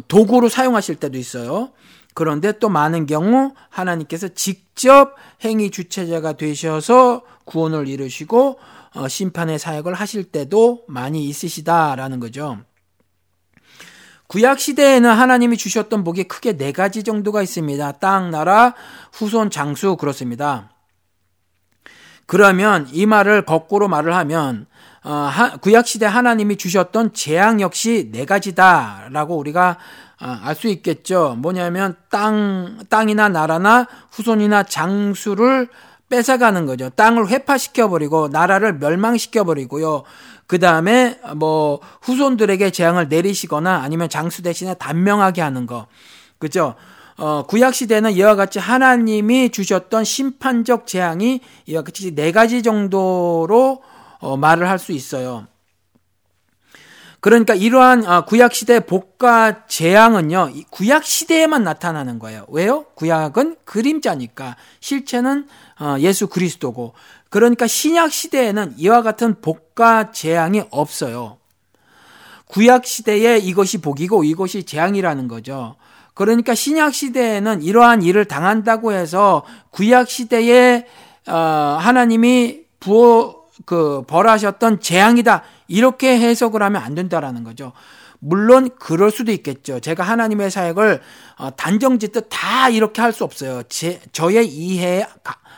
도구로 사용하실 때도 있어요. 그런데 또 많은 경우 하나님께서 직접 행위 주체자가 되셔서 구원을 이루시고 어, 심판의 사역을 하실 때도 많이 있으시다라는 거죠. 구약 시대에는 하나님이 주셨던 복이 크게 네 가지 정도가 있습니다. 땅, 나라, 후손, 장수 그렇습니다. 그러면 이 말을 거꾸로 말을 하면 어, 구약 시대 하나님이 주셨던 재앙 역시 네 가지다라고 우리가 어, 알수 있겠죠. 뭐냐면 땅 땅이나 나라나 후손이나 장수를 뺏어가는 거죠. 땅을 회파시켜 버리고 나라를 멸망시켜 버리고요. 그 다음에 뭐 후손들에게 재앙을 내리시거나 아니면 장수 대신에 단명하게 하는 거, 그죠? 어, 구약 시대는 이와 같이 하나님이 주셨던 심판적 재앙이 이와 같이 네 가지 정도로 어, 말을 할 수 있어요. 그러니까 이러한 어, 구약 시대 복과 재앙은요 구약 시대에만 나타나는 거예요. 왜요? 구약은 그림자니까 실체는 어, 예수 그리스도고 그러니까 신약 시대에는 이와 같은 복과 재앙이 없어요. 구약 시대에 이것이 복이고 이것이 재앙이라는 거죠. 그러니까 신약 시대에는 이러한 일을 당한다고 해서 구약 시대에 어, 하나님이 부어 그 벌하셨던 재앙이다. 이렇게 해석을 하면 안 된다라는 거죠. 물론 그럴 수도 있겠죠. 제가 하나님의 사역을 어, 단정짓듯 다 이렇게 할 수 없어요. 제, 저의 이해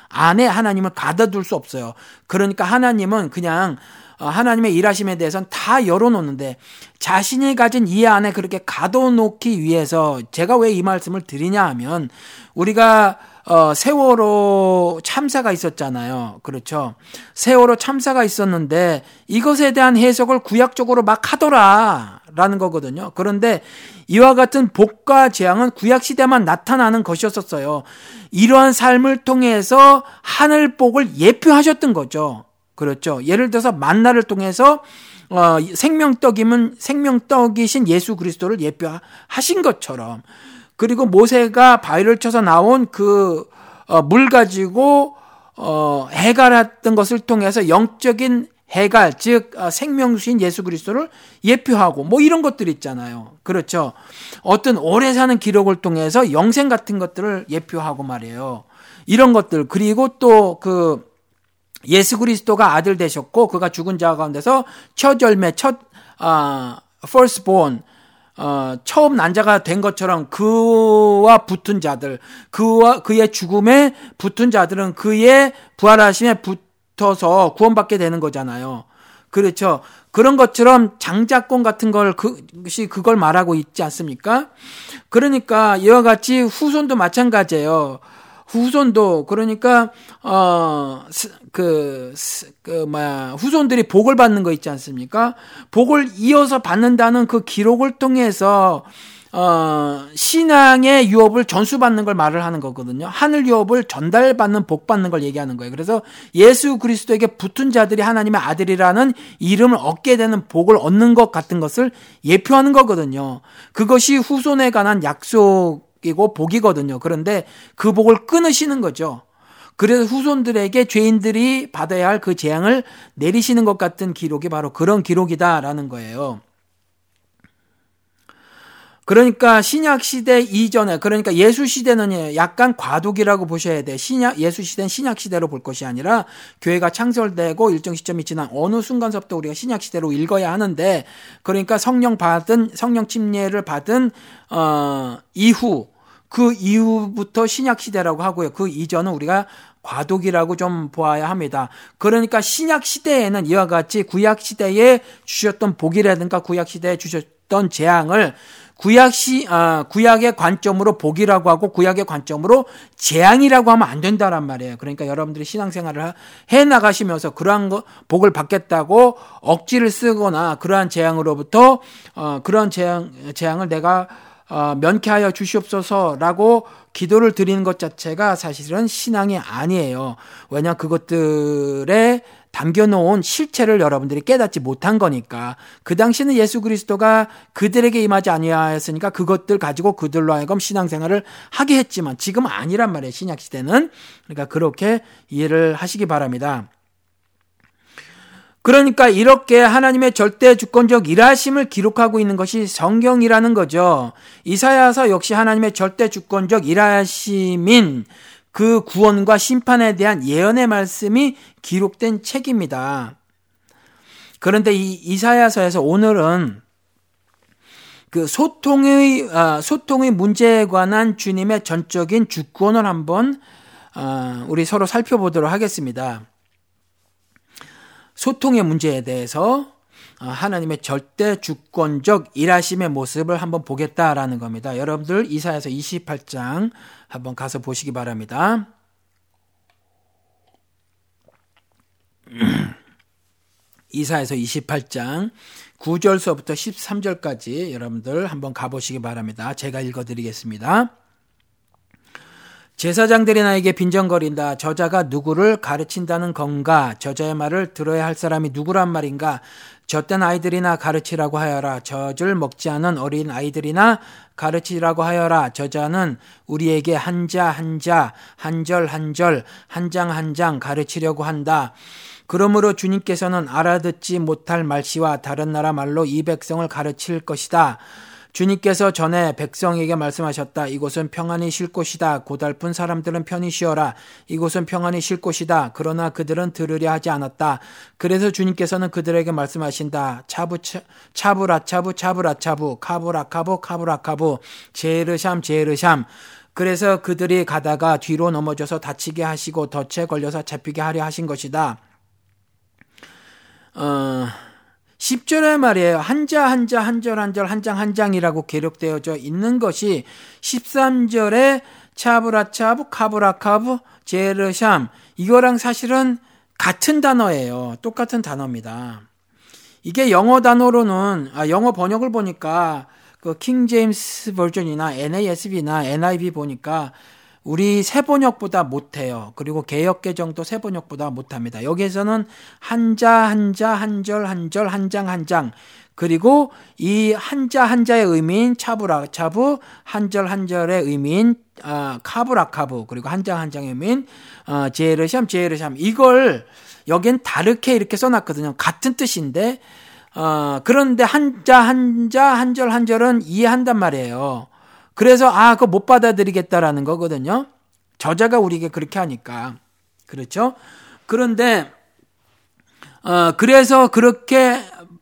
안에 하나님을 가둬둘 수 없어요. 그러니까 하나님은 그냥 어, 하나님의 일하심에 대해서는 다 열어놓는데 자신이 가진 이해 안에 그렇게 가둬놓기 위해서 제가 왜 이 말씀을 드리냐 하면 우리가 어, 세월호 참사가 있었잖아요. 그렇죠. 세월호 참사가 있었는데 이것에 대한 해석을 구약적으로 막 하더라. 라는 거거든요. 그런데 이와 같은 복과 재앙은 구약 시대만 나타나는 것이었었어요. 이러한 삶을 통해서 하늘 복을 예표하셨던 거죠. 그렇죠. 예를 들어서 만나를 통해서 어, 생명떡이면 생명떡이신 예수 그리스도를 예표하신 것처럼 그리고 모세가 바위를 쳐서 나온 그물 어, 가지고 어, 해갈했던 것을 통해서 영적인 해갈 즉 어, 생명수인 예수 그리스도를 예표하고 뭐 이런 것들 있잖아요. 그렇죠. 어떤 오래 사는 기록을 통해서 영생 같은 것들을 예표하고 말이에요. 이런 것들 그리고 또그 예수 그리스도가 아들 되셨고 그가 죽은 자 가운데서 첫 열매 첫 아, firstborn 어, 처음 난자가 된 것처럼 그와 붙은 자들, 그와 그의 죽음에 붙은 자들은 그의 부활하심에 붙어서 구원받게 되는 거잖아요. 그렇죠. 그런 것처럼 장자권 같은 걸 그것이 그걸 말하고 있지 않습니까? 그러니까 이와 같이 후손도 마찬가지예요. 후손도 그러니까 어그 그 뭐야 후손들이 복을 받는 거 있지 않습니까? 복을 이어서 받는다는 그 기록을 통해서 어, 신앙의 유업을 전수받는 걸 말을 하는 거거든요. 하늘 유업을 전달받는 복 받는 걸 얘기하는 거예요. 그래서 예수 그리스도에게 붙은 자들이 하나님의 아들이라는 이름을 얻게 되는 복을 얻는 것 같은 것을 예표하는 거거든요. 그것이 후손에 관한 약속 이고 복이거든요. 그런데 그 복을 끊으시는 거죠. 그래서 후손들에게 죄인들이 받아야 할 그 재앙을 내리시는 것 같은 기록이 바로 그런 기록이다라는 거예요. 그러니까 신약 시대 이전에 그러니까 예수 시대는 약간 과도기라고 보셔야 돼. 신약 예수 시대는 신약 시대로 볼 것이 아니라 교회가 창설되고 일정 시점이 지난 어느 순간서부터 우리가 신약 시대로 읽어야 하는데 그러니까 성령 받은 성령 침례를 받은 어 이후 그 이후부터 신약 시대라고 하고요. 그 이전은 우리가 과도기라고 좀 보아야 합니다. 그러니까 신약 시대에는 이와 같이 구약 시대에 주셨던 복이라든가 구약 시대에 주셨던 재앙을 구약시 아, 구약의 관점으로 복이라고 하고 구약의 관점으로 재앙이라고 하면 안 된다란 말이에요. 그러니까 여러분들이 신앙생활을 해 나가시면서 그러한 거, 복을 받겠다고 억지를 쓰거나 그러한 재앙으로부터 어, 그런 재앙 재앙을 내가 어, 면케하여 주시옵소서라고 기도를 드리는 것 자체가 사실은 신앙이 아니에요. 왜냐 그것들에 담겨놓은 실체를 여러분들이 깨닫지 못한 거니까 그 당시는 예수 그리스도가 그들에게 임하지 아니하였으니까 그것들 가지고 그들로 하여금 신앙생활을 하게 했지만 지금 아니란 말이에요 신약 시대는 그러니까 그렇게 이해를 하시기 바랍니다. 그러니까 이렇게 하나님의 절대 주권적 일하심을 기록하고 있는 것이 성경이라는 거죠. 이사야서 역시 하나님의 절대 주권적 일하심인 그 구원과 심판에 대한 예언의 말씀이 기록된 책입니다. 그런데 이 이사야서에서 오늘은 그 소통의 아, 소통의 문제에 관한 주님의 전적인 주권을 한번 아, 우리 서로 살펴보도록 하겠습니다. 소통의 문제에 대해서 아, 하나님의 절대 주권적 일하심의 모습을 한번 보겠다라는 겁니다. 여러분들 이사야서 28장 한번 가서 보시기 바랍니다. 이사에서 28장 9절서부터 13절까지 여러분들 한번 가보시기 바랍니다. 제가 읽어드리겠습니다. 제사장들이 나에게 빈정거린다. 저자가 누구를 가르친다는 건가? 저자의 말을 들어야 할 사람이 누구란 말인가? 젖된 아이들이나 가르치라고 하여라. 젖을 먹지 않은 어린 아이들이나 가르치라고 하여라. 저자는 우리에게 한자 한자, 한절 한절, 한장 한장 가르치려고 한다. 그러므로 주님께서는 알아듣지 못할 말씨와 다른 나라 말로 이 백성을 가르칠 것이다. 주님께서 전에 백성에게 말씀하셨다. 이곳은 평안히 쉴 곳이다. 고달픈 사람들은 편히 쉬어라. 이곳은 평안히 쉴 곳이다. 그러나 그들은 들으려 하지 않았다. 그래서 주님께서는 그들에게 말씀하신다. 차부 차부라 차부 차부라 차부 카부라카부 카부라카부 제르샴 제르샴 그래서 그들이 가다가 뒤로 넘어져서 다치게 하시고 덫에 걸려서 잡히게 하려 하신 것이다. 어 10절에 말이에요. 한자 한자 한절 한절 한장 한 장이라고 기록되어져 있는 것이 13절에 צו לצו קו לקו זעיר שם 이거랑 사실은 같은 단어예요. 똑같은 단어입니다. 이게 영어 단어로는 아 영어 번역을 보니까 그 King James Version이나 NASB나 NIV 보니까 우리 새번역보다 못해요. 그리고 개역개정도 새번역보다 못합니다. 여기에서는 한자 한자 한절 한절 한장 한장 그리고 이 한자 한자의 의미인 차부라 차부 한절 한절의 의미인 아, 카브라카브 그리고 한장 한 장의 의미인 어, 제르샴 제르샴 이걸 여긴 다르게 이렇게 써놨거든요. 같은 뜻인데 어, 그런데 한자 한자 한절 한절은 이해한단 말이에요. 그래서 아, 그거 못 받아들이겠다라는 거거든요. 저자가 우리에게 그렇게 하니까. 그렇죠? 그런데 어, 그래서 그렇게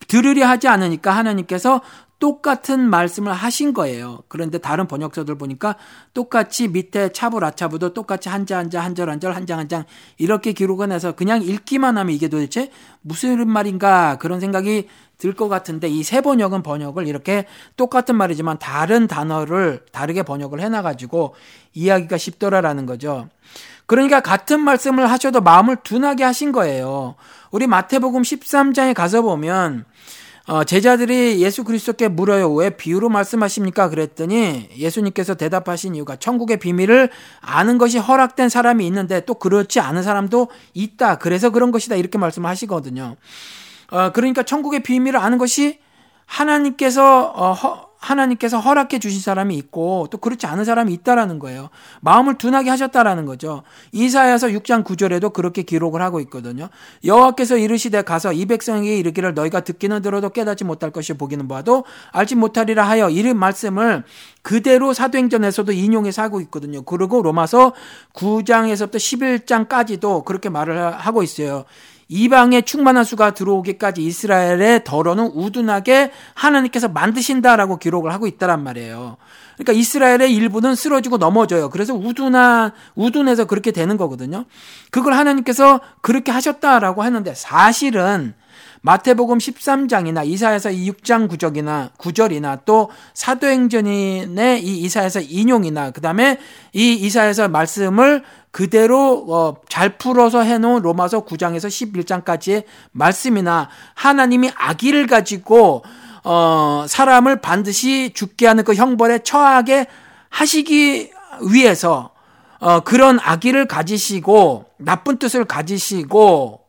들으려 하지 않으니까 하나님께서 똑같은 말씀을 하신 거예요. 그런데 다른 번역서들 보니까 똑같이 밑에 차부 라차부도 똑같이 한자 한자 한절 한절 한 장 한 장 이렇게 기록을 해서 그냥 읽기만 하면 이게 도대체 무슨 말인가 그런 생각이 들 것 같은데 이 세 번역은 번역을 이렇게 똑같은 말이지만 다른 단어를 다르게 번역을 해놔가지고 이해하기가 쉽더라라는 거죠. 그러니까 같은 말씀을 하셔도 마음을 둔하게 하신 거예요. 우리 마태복음 13장에 가서 보면 어, 제자들이 예수 그리스도께 물어요. 왜 비유로 말씀하십니까? 그랬더니 예수님께서 대답하신 이유가 천국의 비밀을 아는 것이 허락된 사람이 있는데 또 그렇지 않은 사람도 있다. 그래서 그런 것이다. 이렇게 말씀을 하시거든요. 어, 그러니까 천국의 비밀을 아는 것이 하나님께서 어, 허, 하나님께서 허락해 주신 사람이 있고 또 그렇지 않은 사람이 있다라는 거예요. 마음을 둔하게 하셨다라는 거죠. 이사야서 6장 9절에도 그렇게 기록을 하고 있거든요. 여호와께서 이르시되 가서 이 백성에게 이르기를 너희가 듣기는 들어도 깨닫지 못할 것이 보기는 봐도 알지 못하리라 하여 이런 말씀을 그대로 사도행전에서도 인용해서 하고 있거든요. 그리고 로마서 9장에서부터 11장까지도 그렇게 말을 하고 있어요. 이방의 충만한 수가 들어오기까지 이스라엘의 덜어는 우둔하게 하나님께서 만드신다라고 기록을 하고 있다란 말이에요. 그러니까 이스라엘의 일부는 쓰러지고 넘어져요. 그래서 우둔한 우둔해서 그렇게 되는 거거든요. 그걸 하나님께서 그렇게 하셨다라고 하는데 사실은 마태복음 13장이나 이사에서 6장 구절이나 구절이나 또 사도행전의 이 이사에서 인용이나 그다음에 이 이사에서 말씀을 그대로 어, 잘 풀어서 해놓은 로마서 9장에서 11장까지의 말씀이나 하나님이 아기를 가지고 어, 사람을 반드시 죽게 하는 그 형벌에 처하게 하시기 위해서 어, 그런 아기를 가지시고 나쁜 뜻을 가지시고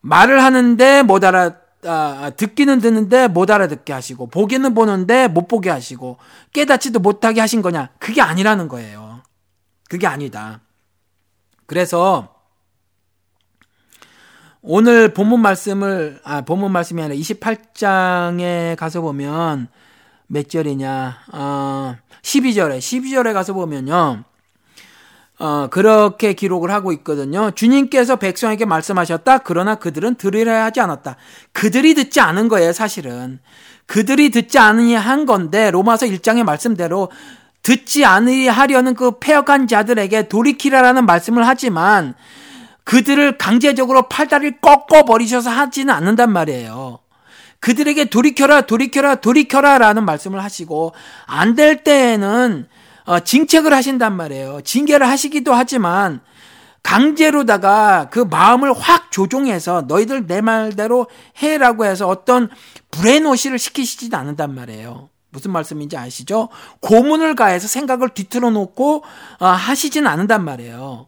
말을 하는데 못 알아 아, 듣기는 듣는데 못 알아듣게 하시고 보기는 보는데 못 보게 하시고 깨닫지도 못하게 하신 거냐? 그게 아니라는 거예요. 그게 아니다. 그래서 오늘 본문 말씀을 아 본문 말씀이 아니라 28장에 가서 보면 몇 절이냐? 어 12절에 12절에 가서 보면요. 어, 그렇게 기록을 하고 있거든요. 주님께서 백성에게 말씀하셨다. 그러나 그들은 들으려 하지 않았다. 그들이 듣지 않은 거예요, 사실은. 그들이 듣지 않으니 한 건데, 로마서 1장의 말씀대로 듣지 않으려는 그 폐역한 자들에게 돌이키라라는 말씀을 하지만 그들을 강제적으로 팔다리를 꺾어 버리셔서 하지는 않는단 말이에요. 그들에게 돌이켜라, 돌이켜라, 돌이켜라 라는 말씀을 하시고 안 될 때에는 어, 징책을 하신단 말이에요. 징계를 하시기도 하지만 강제로다가 그 마음을 확 조종해서 너희들 내 말대로 해라고 해서 어떤 브레노시를 시키시지도 않는단 말이에요. 무슨 말씀인지 아시죠? 고문을 가해서 생각을 뒤틀어 놓고 어, 하시진 않는단 말이에요.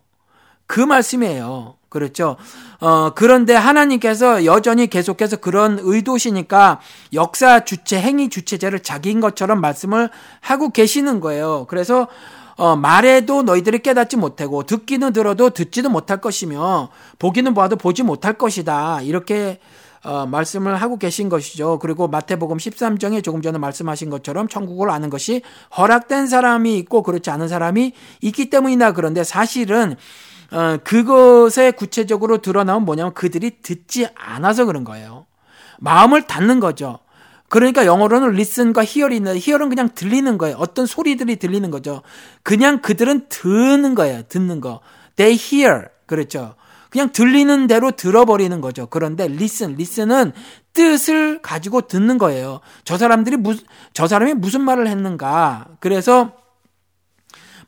그 말씀이에요. 그렇죠. 어, 그런데 하나님께서 여전히 계속해서 그런 의도시니까 역사 주체, 행위 주체제를 자기인 것처럼 말씀을 하고 계시는 거예요. 그래서 어, 말해도 너희들이 깨닫지 못하고 듣기는 들어도 듣지도 못할 것이며 보기는 봐도 보지 못할 것이다. 이렇게 어, 말씀을 하고 계신 것이죠. 그리고 마태복음 13장에 조금 전에 말씀하신 것처럼 천국을 아는 것이 허락된 사람이 있고 그렇지 않은 사람이 있기 때문이나 그런데 사실은 어, 그것에 구체적으로 드러나온 뭐냐면 그들이 듣지 않아서 그런 거예요. 마음을 닫는 거죠. 그러니까 영어로는 listen과 hear이 있는데 hear은 그냥 들리는 거예요. 어떤 소리들이 들리는 거죠. 그냥 그들은 듣는 거예요. 듣는 거. They hear. 그렇죠. 그냥 들리는 대로 들어버리는 거죠. 그런데 listen, listen은 뜻을 가지고 듣는 거예요. 저 사람들이 무슨, 저 사람이 무슨 말을 했는가. 그래서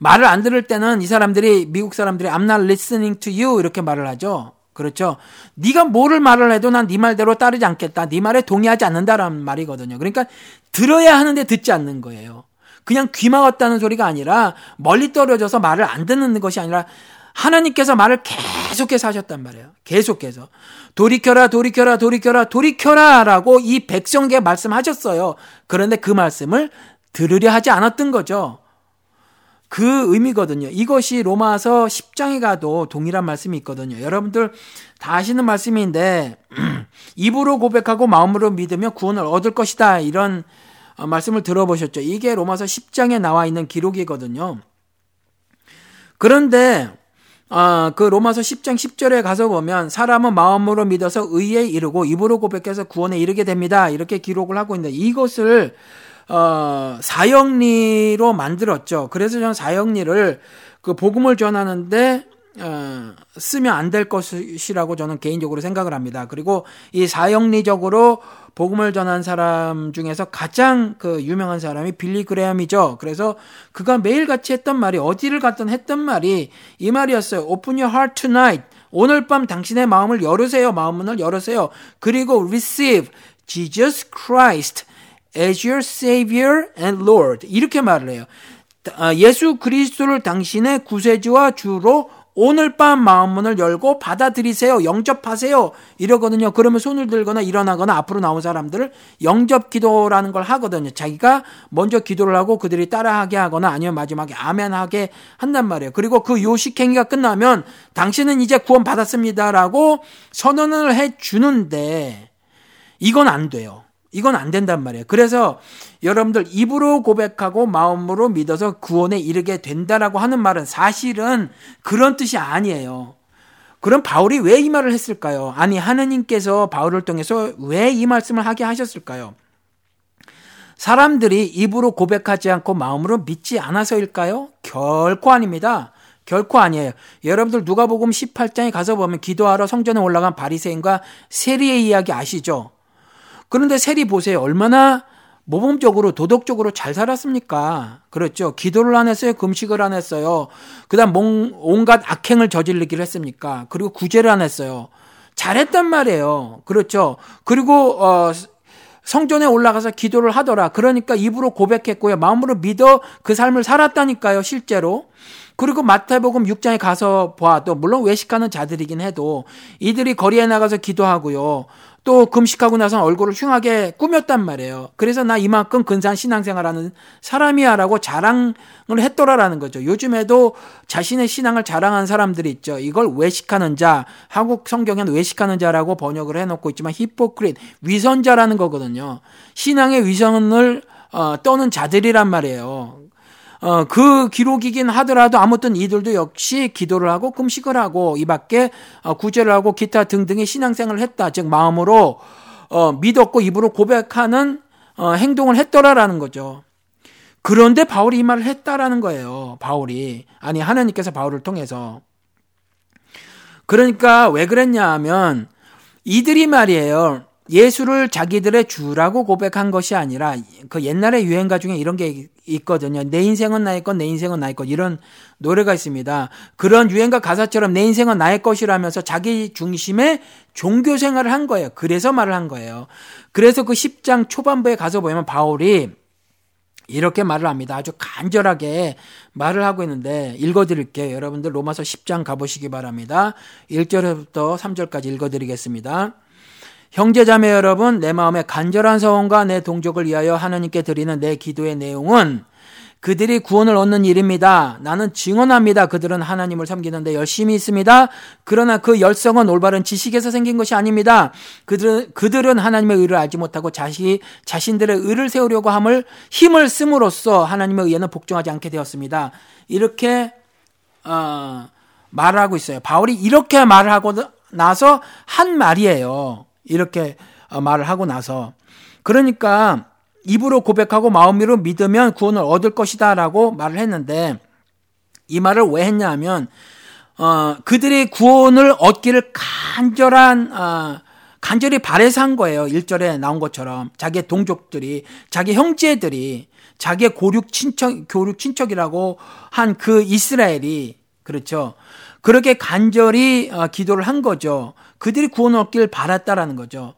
말을 안 들을 때는 이 사람들이 미국 사람들이 I'm not listening to you 이렇게 말을 하죠. 그렇죠. 네가 뭐를 말을 해도 난 네 말대로 따르지 않겠다. 네 말에 동의하지 않는다라는 말이거든요. 그러니까 들어야 하는데 듣지 않는 거예요. 그냥 귀 막았다는 소리가 아니라 멀리 떨어져서 말을 안 듣는 것이 아니라 하나님께서 말을 계속해서 하셨단 말이에요. 계속해서. 돌이켜라, 돌이켜라, 돌이켜라, 돌이켜라 라고 이 백성에게 말씀하셨어요. 그런데 그 말씀을 들으려 하지 않았던 거죠. 그 의미거든요. 이것이 로마서 10장에 가도 동일한 말씀이 있거든요. 여러분들 다 아시는 말씀인데, 입으로 고백하고 마음으로 믿으며 구원을 얻을 것이다. 이런 어, 말씀을 들어보셨죠. 이게 로마서 10장에 나와 있는 기록이거든요. 그런데 어, 그 로마서 10장 10절에 가서 보면 사람은 마음으로 믿어서 의에 이르고 입으로 고백해서 구원에 이르게 됩니다. 이렇게 기록을 하고 있는데 이것을 어, 사형리로 만들었죠. 그래서 저는 사형리를 그 복음을 전하는데 어, 쓰면 안 될 것이라고 저는 개인적으로 생각을 합니다. 그리고 이 사형리적으로 복음을 전한 사람 중에서 가장 그 유명한 사람이 빌리 그레함이죠. 그래서 그가 매일같이 했던 말이 어디를 갔든 했던 말이 이 말이었어요. Open your heart tonight. 오늘 밤 당신의 마음을 열으세요. 마음문을 열으세요. 그리고 receive Jesus Christ as your Savior and Lord. 이렇게 말을 해요. 아, 예수 그리스도를 당신의 구세주와 주로 오늘 밤 마음문을 열고 받아들이세요. 영접하세요. 이러거든요. 그러면 손을 들거나 일어나거나 앞으로 나온 사람들을 영접 기도라는 걸 하거든요. 자기가 먼저 기도를 하고 그들이 따라하게 하거나 아니면 마지막에 아멘하게 한단 말이에요. 그리고 그 요식행위가 끝나면 당신은 이제 구원 받았습니다라고 선언을 해 주는데 이건 안 돼요. 이건 안 된단 말이에요. 그래서 여러분들 입으로 고백하고 마음으로 믿어서 구원에 이르게 된다라고 하는 말은 사실은 그런 뜻이 아니에요. 그럼 바울이 왜 이 말을 했을까요? 아니, 하느님께서 바울을 통해서 왜 이 말씀을 하게 하셨을까요? 사람들이 입으로 고백하지 않고 마음으로 믿지 않아서일까요? 결코 아닙니다. 결코 아니에요. 여러분들 누가복음 18장에 가서 보면 기도하러 성전에 올라간 바리새인과 세리의 이야기 아시죠? 그런데 세리 보세요. 얼마나 모범적으로 도덕적으로 잘 살았습니까? 그렇죠. 기도를 안 했어요. 금식을 안 했어요. 그다음 온갖 악행을 저질르기를 했습니까? 그리고 구제를 안 했어요. 잘했단 말이에요. 그렇죠. 그리고 어 성전에 올라가서 기도를 하더라. 그러니까 입으로 고백했고요. 마음으로 믿어 그 삶을 살았다니까요. 실제로. 그리고 마태복음 6장에 가서 봐도 물론 외식하는 자들이긴 해도 이들이 거리에 나가서 기도하고요. 또 금식하고 나서 얼굴을 흉하게 꾸몄단 말이에요. 그래서 나 이만큼 근사한 신앙생활하는 사람이야라고 자랑을 했더라라는 거죠. 요즘에도 자신의 신앙을 자랑한 사람들이 있죠. 이걸 외식하는 자, 한국 성경에는 외식하는 자라고 번역을 해놓고 있지만 히포크릿 위선자라는 거거든요. 신앙의 위선을 어, 떠는 자들이란 말이에요. 어, 그 기록이긴 하더라도 아무튼 이들도 역시 기도를 하고 금식을 하고 이 밖에 어, 구제를 하고 기타 등등의 신앙생활을 했다. 즉 마음으로 어, 믿었고 입으로 고백하는 어, 행동을 했더라라는 거죠. 그런데 바울이 이 말을 했다라는 거예요. 바울이 아니 하나님께서 바울을 통해서 그러니까 왜 그랬냐 하면 이들이 말이에요. 예수를 자기들의 주라고 고백한 것이 아니라 그 옛날의 유행가 중에 이런 게 있거든요. 내 인생은 나의 것, 내 인생은 나의 것 이런 노래가 있습니다. 그런 유행가 가사처럼 내 인생은 나의 것이라면서 자기 중심의 종교 생활을 한 거예요. 그래서 말을 한 거예요. 그래서 그 10장 초반부에 가서 보면 바울이 이렇게 말을 합니다. 아주 간절하게 말을 하고 있는데 읽어드릴게요. 여러분들 로마서 10장 가보시기 바랍니다. 1절부터 3절까지 읽어드리겠습니다. 형제자매 여러분, 내 마음의 간절한 소원과 내 동족을 위하여 하나님께 드리는 내 기도의 내용은 그들이 구원을 얻는 일입니다. 나는 증언합니다. 그들은 하나님을 섬기는데 열심히 있습니다. 그러나 그 열성은 올바른 지식에서 생긴 것이 아닙니다. 그들은, 그들은 하나님의 의를 알지 못하고 자시, 자신들의 의를 세우려고 함을 힘을 씀으로써 하나님의 의에는 복종하지 않게 되었습니다. 이렇게, 어, 말하고 있어요. 바울이 이렇게 말을 하고 나서 한 말이에요. 이렇게 어, 말을 하고 나서 그러니까 입으로 고백하고 마음으로 믿으면 구원을 얻을 것이다라고 말을 했는데 이 말을 왜 했냐 하면 어, 그들이 구원을 얻기를 간절한 어, 간절히 바래서 한 거예요. 1절에 나온 것처럼 자기의 동족들이 자기 형제들이 자기의 고륙 친척 교륙 친척이라고 한 그 이스라엘이 그렇죠. 그렇게 간절히 어, 기도를 한 거죠. 그들이 구원을 얻길 바랐다라는 거죠.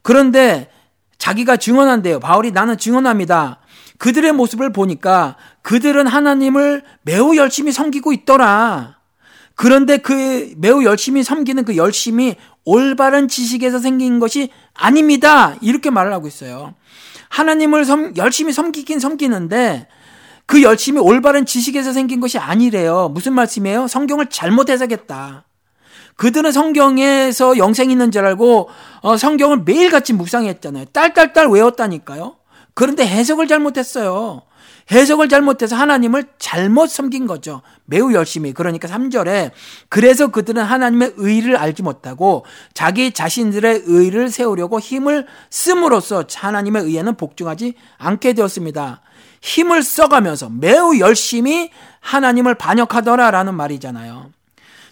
그런데 자기가 증언한대요. 바울이 나는 증언합니다. 그들의 모습을 보니까 그들은 하나님을 매우 열심히 섬기고 있더라. 그런데 그 매우 열심히 섬기는 그 열심이 올바른 지식에서 생긴 것이 아닙니다. 이렇게 말을 하고 있어요. 하나님을 섬, 열심히 섬기긴 섬기는데 그 열심히 올바른 지식에서 생긴 것이 아니래요. 무슨 말씀이에요? 성경을 잘못 해석했다. 그들은 성경에서 영생 있는 줄 알고 어, 성경을 매일같이 묵상했잖아요. 딸딸딸 외웠다니까요. 그런데 해석을 잘못했어요. 해석을 잘못해서 하나님을 잘못 섬긴 거죠. 매우 열심히. 그러니까 3절에 그래서 그들은 하나님의 의를 알지 못하고 자기 자신들의 의를 세우려고 힘을 씀으로써 하나님의 의에는 복종하지 않게 되었습니다. 힘을 써가면서 매우 열심히 하나님을 반역하더라라는 말이잖아요.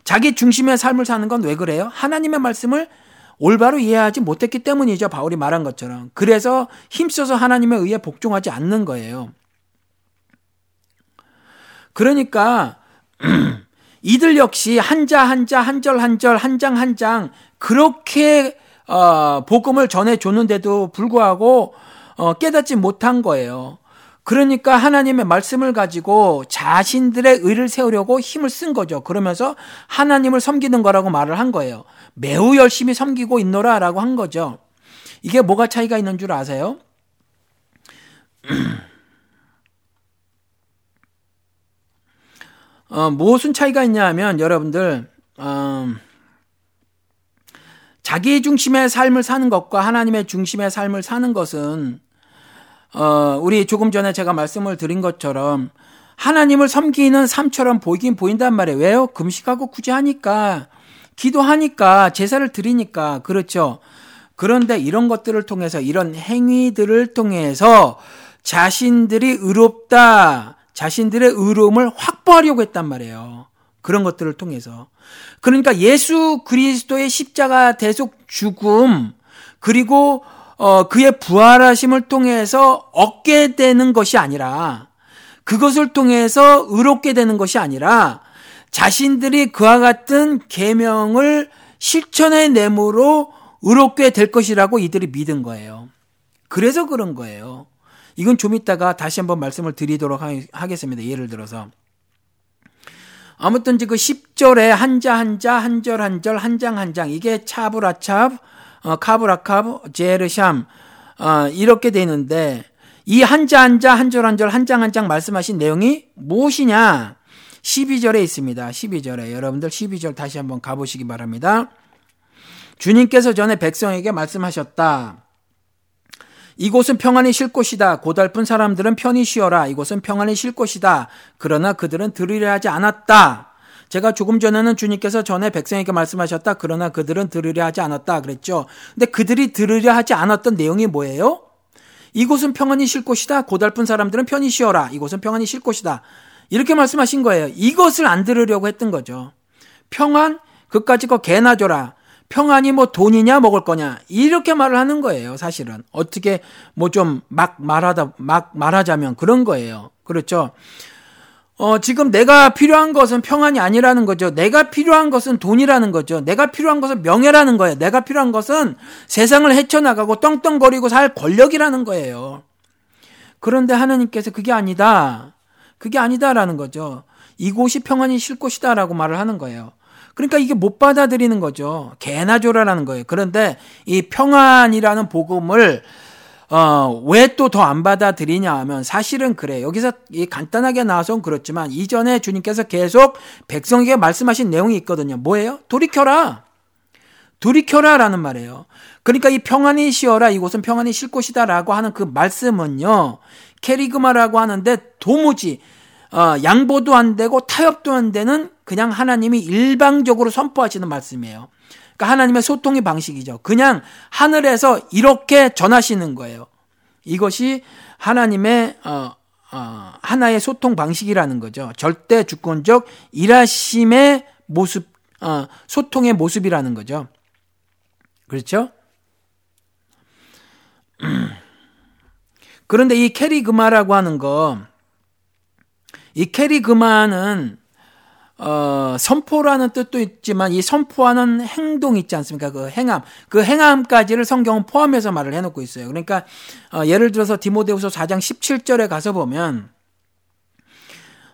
자기 중심의 삶을 사는 건 왜 그래요? 하나님의 말씀을 올바로 이해하지 못했기 때문이죠. 바울이 말한 것처럼. 그래서 힘써서 하나님에 의해 복종하지 않는 거예요. 그러니까 이들 역시 한자 한자 한절 한절 한 장 한 장 그렇게 어, 복음을 전해 줬는데도 불구하고 어, 깨닫지 못한 거예요. 그러니까 하나님의 말씀을 가지고 자신들의 의를 세우려고 힘을 쓴 거죠. 그러면서 하나님을 섬기는 거라고 말을 한 거예요. 매우 열심히 섬기고 있노라 라고 한 거죠. 이게 뭐가 차이가 있는 줄 아세요? 어, 무슨 차이가 있냐 하면 여러분들 어, 자기 중심의 삶을 사는 것과 하나님의 중심의 삶을 사는 것은 어, 우리 조금 전에 제가 말씀을 드린 것처럼 하나님을 섬기는 삶처럼 보이긴 보인단 말이에요. 왜요? 금식하고 구제하니까, 기도하니까, 제사를 드리니까, 그렇죠. 그런데 이런 것들을 통해서, 이런 행위들을 통해서 자신들이 의롭다, 자신들의 의로움을 확보하려고 했단 말이에요. 그런 것들을 통해서. 그러니까 예수 그리스도의 십자가 대속 죽음, 그리고 어, 그의 부활하심을 통해서 얻게 되는 것이 아니라 그것을 통해서 의롭게 되는 것이 아니라 자신들이 그와 같은 계명을 실천해 내므로 의롭게 될 것이라고 이들이 믿은 거예요. 그래서 그런 거예요. 이건 좀 이따가 다시 한번 말씀을 드리도록 하겠습니다. 예를 들어서. 아무튼 그 10절에 한자 한자 한절 한절 한 장 한장 이게 차브라찹 어, 카브라카브, 제르샴 어, 이렇게 돼 있는데 이 한자 한자 한절한절한장 한 장 말씀하신 내용이 무엇이냐? 12절에 있습니다. 12절에 여러분들 12절 다시 한번 가보시기 바랍니다. 주님께서 전에 백성에게 말씀하셨다. 이곳은 평안히 쉴 곳이다. 고달픈 사람들은 편히 쉬어라. 이곳은 평안히 쉴 곳이다. 그러나 그들은 들으려 하지 않았다. 제가 조금 전에는 주님께서 전에 백성에게 말씀하셨다. 그러나 그들은 들으려 하지 않았다. 그랬죠. 근데 그들이 들으려 하지 않았던 내용이 뭐예요? 이곳은 평안히 쉴 곳이다. 고달픈 사람들은 편히 쉬어라. 이곳은 평안히 쉴 곳이다. 이렇게 말씀하신 거예요. 이것을 안 들으려고 했던 거죠. 평안, 그까지 거 개나 줘라. 평안이 뭐 돈이냐 먹을 거냐 이렇게 말을 하는 거예요 사실은 어떻게 뭐 좀 막 말하다 막 말하자면 그런 거예요 그렇죠 어, 지금 내가 필요한 것은 평안이 아니라는 거죠. 내가 필요한 것은 돈이라는 거죠. 내가 필요한 것은 명예라는 거예요. 내가 필요한 것은 세상을 헤쳐나가고 떵떵거리고 살 권력이라는 거예요. 그런데 하나님께서 그게 아니다. 그게 아니다라는 거죠. 이곳이 평안이 쉴 곳이다라고 말을 하는 거예요. 그러니까 이게 못 받아들이는 거죠. 개나 줘라라는 거예요. 그런데 이 평안이라는 복음을 어, 왜 또 더 안 받아들이냐 하면 사실은 그래. 여기서 간단하게 나와서는 그렇지만 이전에 주님께서 계속 백성에게 말씀하신 내용이 있거든요. 뭐예요? 돌이켜라. 돌이켜라 라는 말이에요. 그러니까 이 평안히 쉬어라. 이곳은 평안히 쉴 곳이다 라고 하는 그 말씀은요. 캐리그마라고 하는데 도무지 어, 양보도 안 되고 타협도 안 되는 그냥 하나님이 일방적으로 선포하시는 말씀이에요. 그러니까 하나님의 소통의 방식이죠. 그냥 하늘에서 이렇게 전하시는 거예요. 이것이 하나님의 어, 어, 하나의 소통 방식이라는 거죠. 절대 주권적 일하심의 모습, 어, 소통의 모습이라는 거죠. 그렇죠? 그런데 이 캐리그마라고 하는 거, 이 캐리그마는 어, 선포라는 뜻도 있지만 이 선포하는 행동 있지 않습니까? 그 행함, 그 행함까지를 성경은 포함해서 말을 해놓고 있어요. 그러니까 어, 예를 들어서 디모데후서 4장 17절에 가서 보면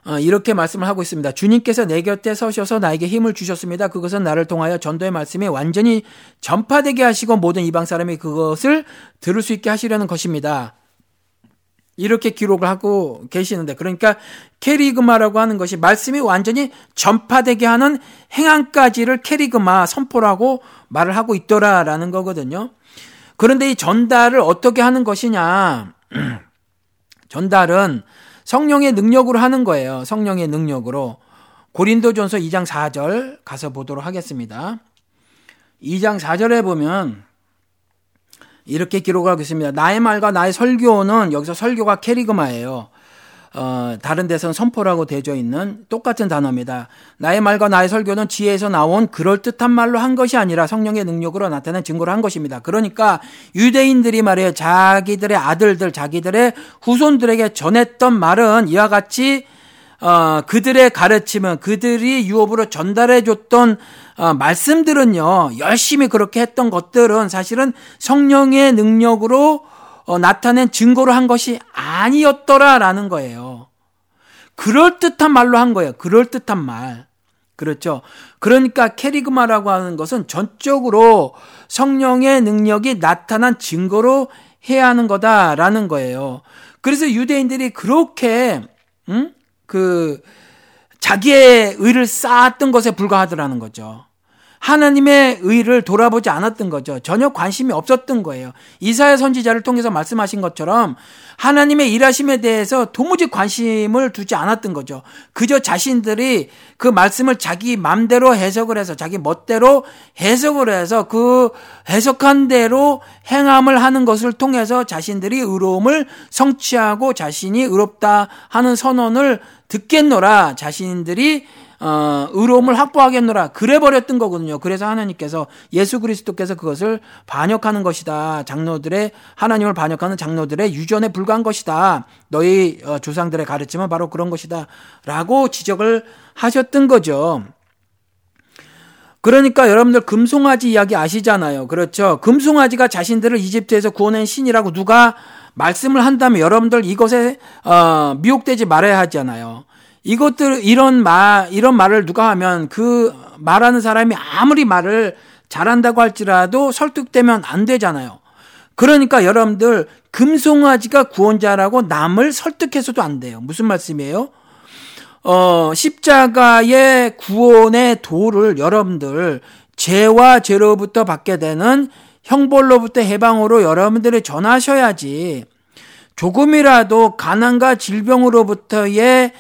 어, 이렇게 말씀을 하고 있습니다. 주님께서 내 곁에 서셔서 나에게 힘을 주셨습니다. 그것은 나를 통하여 전도의 말씀이 완전히 전파되게 하시고 모든 이방 사람이 그것을 들을 수 있게 하시려는 것입니다. 이렇게 기록을 하고 계시는데 그러니까 캐리그마라고 하는 것이 말씀이 완전히 전파되게 하는 행함까지를 캐리그마 선포라고 말을 하고 있더라라는 거거든요. 그런데 이 전달을 어떻게 하는 것이냐? 전달은 성령의 능력으로 하는 거예요. 성령의 능력으로. 고린도전서 2장 4절 가서 보도록 하겠습니다. 2장 4절에 보면 이렇게 기록하고 있습니다. 나의 말과 나의 설교는 여기서 설교가 캐리그마예요. 어, 다른 데서는 선포라고 되어 있는 똑같은 단어입니다. 나의 말과 나의 설교는 지혜에서 나온 그럴듯한 말로 한 것이 아니라 성령의 능력으로 나타낸 증거로 한 것입니다. 그러니까 유대인들이 말이에요. 자기들의 아들들, 자기들의 후손들에게 전했던 말은 이와 같이 어, 그들의 가르침은 그들이 유업으로 전달해 줬던 어, 말씀들은요. 열심히 그렇게 했던 것들은 사실은 성령의 능력으로 어, 나타낸 증거로 한 것이 아니었더라라는 거예요. 그럴 듯한 말로 한 거예요. 그럴 듯한 말. 그렇죠. 그러니까 캐리그마라고 하는 것은 전적으로 성령의 능력이 나타난 증거로 해야 하는 거다라는 거예요. 그래서 유대인들이 그렇게 음? 그 자기의 의를 쌓았던 것에 불과하더라는 거죠. 하나님의 의를 돌아보지 않았던 거죠. 전혀 관심이 없었던 거예요. 이사야 선지자를 통해서 말씀하신 것처럼 하나님의 일하심에 대해서 도무지 관심을 두지 않았던 거죠. 그저 자신들이 그 말씀을 자기 맘대로 해석을 해서 자기 멋대로 해석을 해서 그 해석한 대로 행함을 하는 것을 통해서 자신들이 의로움을 성취하고 자신이 의롭다 하는 선언을 듣겠노라 자신들이 어, 의로움을 확보하겠노라. 그래 버렸던 거거든요. 그래서 하나님께서 예수 그리스도께서 그것을 반역하는 것이다. 장로들의 하나님을 반역하는 장로들의 유전에 불과한 것이다. 너희 어, 조상들의 가르침은 바로 그런 것이다라고 지적을 하셨던 거죠. 그러니까 여러분들 금송아지 이야기 아시잖아요. 그렇죠. 금송아지가 자신들을 이집트에서 구원한 신이라고 누가 말씀을 한다면 여러분들 이것에 어, 미혹되지 말아야 하잖아요. 이것들 이런 말 이런 말을 누가 하면 그 말하는 사람이 아무리 말을 잘한다고 할지라도 설득되면 안 되잖아요. 그러니까 여러분들 금송아지가 구원자라고 남을 설득해서도 안 돼요. 무슨 말씀이에요? 어, 십자가의 구원의 도를 여러분들 죄와 죄로부터 받게 되는 형벌로부터 해방으로 여러분들이 전하셔야지 조금이라도 가난과 질병으로부터의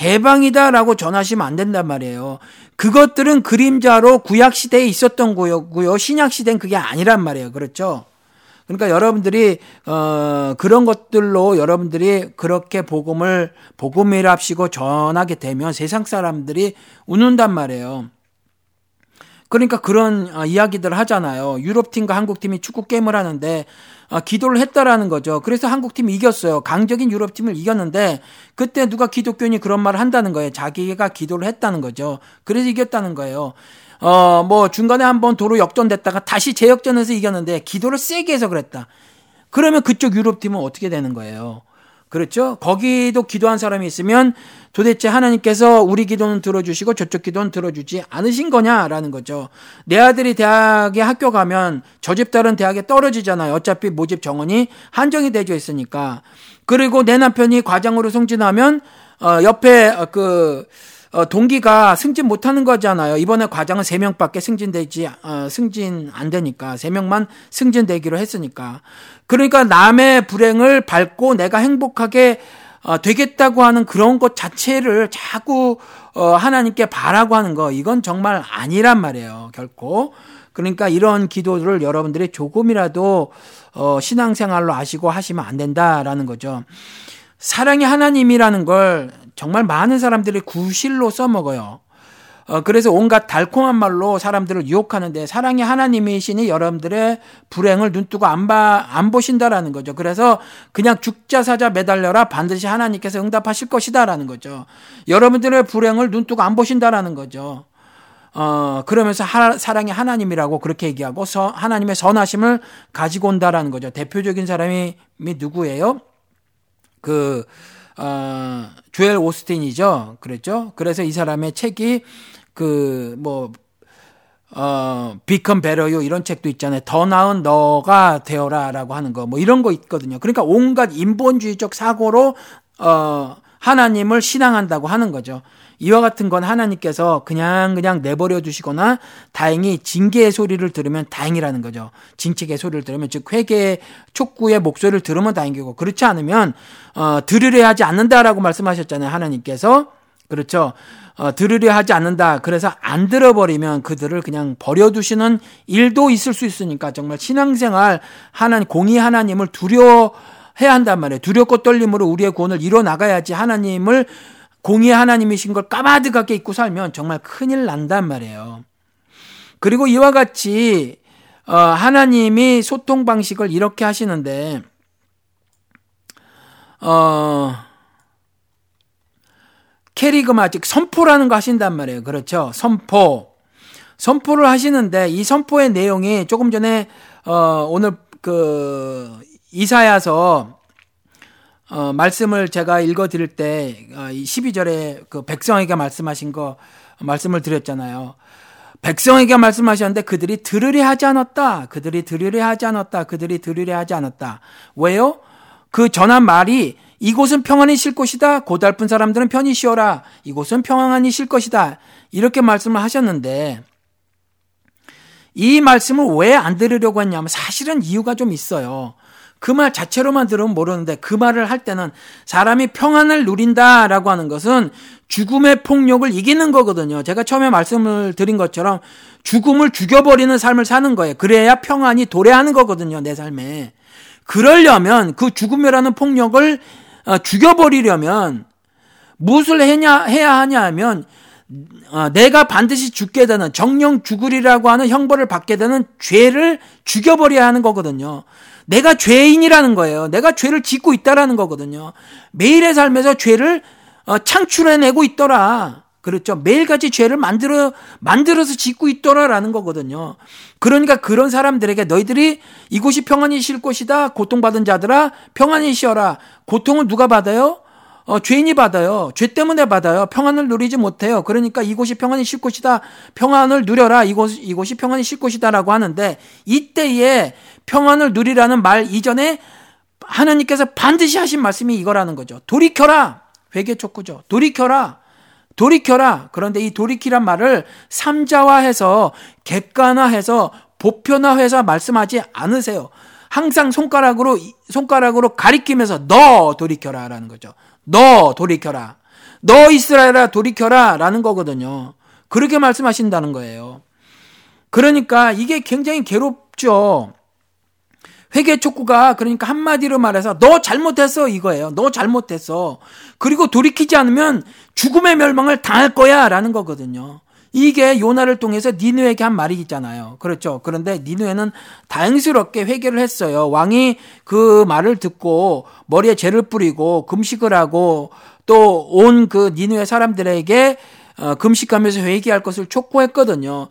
해방이다라고 전하시면 안 된단 말이에요. 그것들은 그림자로 구약 시대에 있었던 거였고요. 신약 시대는 그게 아니란 말이에요. 그렇죠? 그러니까 여러분들이 어 그런 것들로 여러분들이 그렇게 복음을 복음이랍시고 전하게 되면 세상 사람들이 웃는단 말이에요. 그러니까 그런 어, 이야기들 하잖아요. 유럽 팀과 한국 팀이 축구 게임을 하는데 어, 기도를 했다라는 거죠. 그래서 한국 팀이 이겼어요. 강적인 유럽 팀을 이겼는데 그때 누가 기독교인이 그런 말을 한다는 거예요. 자기가 기도를 했다는 거죠. 그래서 이겼다는 거예요. 어, 뭐 중간에 한번 도로 역전됐다가 다시 재역전해서 이겼는데 기도를 세게 해서 그랬다. 그러면 그쪽 유럽 팀은 어떻게 되는 거예요? 그렇죠? 거기도 기도한 사람이 있으면 도대체 하나님께서 우리 기도는 들어주시고 저쪽 기도는 들어주지 않으신 거냐라는 거죠. 내 아들이 대학에 학교 가면 저 집 딸은 대학에 떨어지잖아요. 어차피 모집 정원이 한정이 되어 있으니까. 그리고 내 남편이 과장으로 승진하면 어 옆에 그 어, 동기가 승진 못하는 거잖아요. 이번에 과장은 3명밖에 승진되지, 어, 승진 안 되니까. 3명만 승진되기로 했으니까. 그러니까 남의 불행을 밟고 내가 행복하게 어, 되겠다고 하는 그런 것 자체를 자꾸 어, 하나님께 바라고 하는 거 이건 정말 아니란 말이에요. 결코. 그러니까 이런 기도를 여러분들이 조금이라도 어, 신앙생활로 아시고 하시면 안 된다라는 거죠. 사랑의 하나님이라는 걸 정말 많은 사람들이 구실로 써먹어요. 어, 그래서 온갖 달콤한 말로 사람들을 유혹하는데 사랑의 하나님이시니 여러분들의 불행을 눈뜨고 안, 봐, 안 보신다라는 거죠. 그래서 그냥 죽자 사자 매달려라 반드시 하나님께서 응답하실 것이다라는 거죠. 여러분들의 불행을 눈뜨고 안 보신다라는 거죠. 어, 그러면서 하, 사랑의 하나님이라고 그렇게 얘기하고 서, 하나님의 선하심을 가지고 온다라는 거죠. 대표적인 사람이 누구예요? 그, 어, 조엘 오스틴이죠. 그랬죠. 그래서 이 사람의 책이 그, 뭐, 어, 비컨 베러요 이런 책도 있잖아요. 더 나은 너가 되어라라고 하는 거. 뭐 이런 거 있거든요. 그러니까 온갖 인본주의적 사고로, 어, 하나님을 신앙한다고 하는 거죠. 이와 같은 건 하나님께서 그냥 그냥 내버려 두시거나 다행히 징계의 소리를 들으면 다행이라는 거죠. 징책의 소리를 들으면 즉 회개의 촉구의 목소리를 들으면 다행이고 그렇지 않으면 어 들으려 하지 않는다라고 말씀하셨잖아요. 하나님께서 그렇죠. 어, 들으려 하지 않는다. 그래서 안 들어버리면 그들을 그냥 버려두시는 일도 있을 수 있으니까 정말 신앙생활 하나님 공의 하나님을 두려 해야 한단 말이에요. 두렵고 떨림으로 우리의 구원을 이뤄 나가야지 하나님을 공의 하나님이신 걸 까마득하게 잊고 살면 정말 큰일 난단 말이에요. 그리고 이와 같이 어, 하나님이 소통 방식을 이렇게 하시는데 어 캐리그마 즉 선포라는 거 하신단 말이에요. 그렇죠? 선포. 선포를 하시는데 이 선포의 내용이 조금 전에 어 오늘 그 이사야서 어 말씀을 제가 읽어 드릴 때 어, 12절에 그 백성에게 말씀하신 거 말씀을 드렸잖아요. 백성에게 말씀하셨는데 그들이 들으려 하지 않았다. 그들이 들으려 하지 않았다. 그들이 들으려 하지 않았다. 왜요? 그 전한 말이 이곳은 평안히 쉴 곳이다. 고달픈 사람들은 편히 쉬어라. 이곳은 평안히 쉴 것이다. 이렇게 말씀을 하셨는데 이 말씀을 왜 안 들으려고 했냐면 사실은 이유가 좀 있어요. 그 말 자체로만 들으면 모르는데 그 말을 할 때는 사람이 평안을 누린다라고 하는 것은 죽음의 폭력을 이기는 거거든요. 제가 처음에 말씀을 드린 것처럼 죽음을 죽여버리는 삶을 사는 거예요. 그래야 평안이 도래하는 거거든요. 내 삶에. 그러려면 그 죽음이라는 폭력을 어, 죽여버리려면 무엇을 해냐, 해야 하냐 하면 어, 내가 반드시 죽게 되는 정령 죽으리라고 하는 형벌을 받게 되는 죄를 죽여버려야 하는 거거든요. 내가 죄인이라는 거예요. 내가 죄를 짓고 있다라는 거거든요. 매일의 삶에서 죄를 어, 창출해내고 있더라. 그렇죠. 매일같이 죄를 만들어, 만들어서 짓고 있더라라는 거거든요. 그러니까 그런 사람들에게 너희들이 이곳이 평안히 쉴 곳이다. 고통받은 자들아, 평안히 쉬어라. 고통은 누가 받아요? 어, 죄인이 받아요. 죄 때문에 받아요. 평안을 누리지 못해요. 그러니까 이곳이 평안히 쉴 곳이다. 평안을 누려라. 이곳, 이곳이 평안히 쉴 곳이다라고 하는데 이때에 평안을 누리라는 말 이전에 하나님께서 반드시 하신 말씀이 이거라는 거죠. 돌이켜라. 회개 촉구죠. 돌이켜라. 돌이켜라. 그런데 이 돌이키란 말을 삼자화해서 객관화해서 보편화해서 말씀하지 않으세요. 항상 손가락으로 손가락으로 가리키면서 너 돌이켜라라는 거죠. 너 돌이켜라. 너 이스라엘아 돌이켜라 라는 거거든요. 그렇게 말씀하신다는 거예요. 그러니까 이게 굉장히 괴롭죠. 회개 촉구가 그러니까 한마디로 말해서 너 잘못했어 이거예요. 너 잘못했어. 그리고 돌이키지 않으면 죽음의 멸망을 당할 거야 라는 거거든요. 이게 요나를 통해서 니누에게 한 말이 있잖아요. 그렇죠. 그런데 니누에는 다행스럽게 회개를 했어요. 왕이 그 말을 듣고 머리에 죄를 뿌리고 금식을 하고 또 온 그 니누의 사람들에게 어, 금식하면서 회개할 것을 촉구했거든요.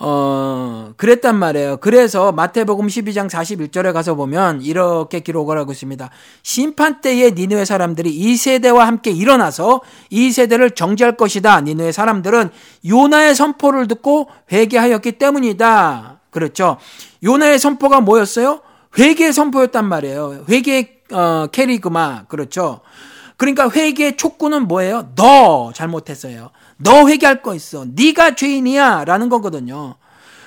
어, 그랬단 말이에요. 그래서 마태복음 12장 41절에 가서 보면 이렇게 기록을 하고 있습니다. 심판 때에 니누의 사람들이 이 세대와 함께 일어나서 이 세대를 정지할 것이다. 니누의 사람들은 요나의 선포를 듣고 회개하였기 때문이다. 그렇죠. 요나의 선포가 뭐였어요? 회개의 선포였단 말이에요. 회개의 어, 캐리그마. 그렇죠. 그러니까 회개의 촉구는 뭐예요? 너 잘못했어요. 너 회개할 거 있어. 네가 죄인이야라는 거거든요.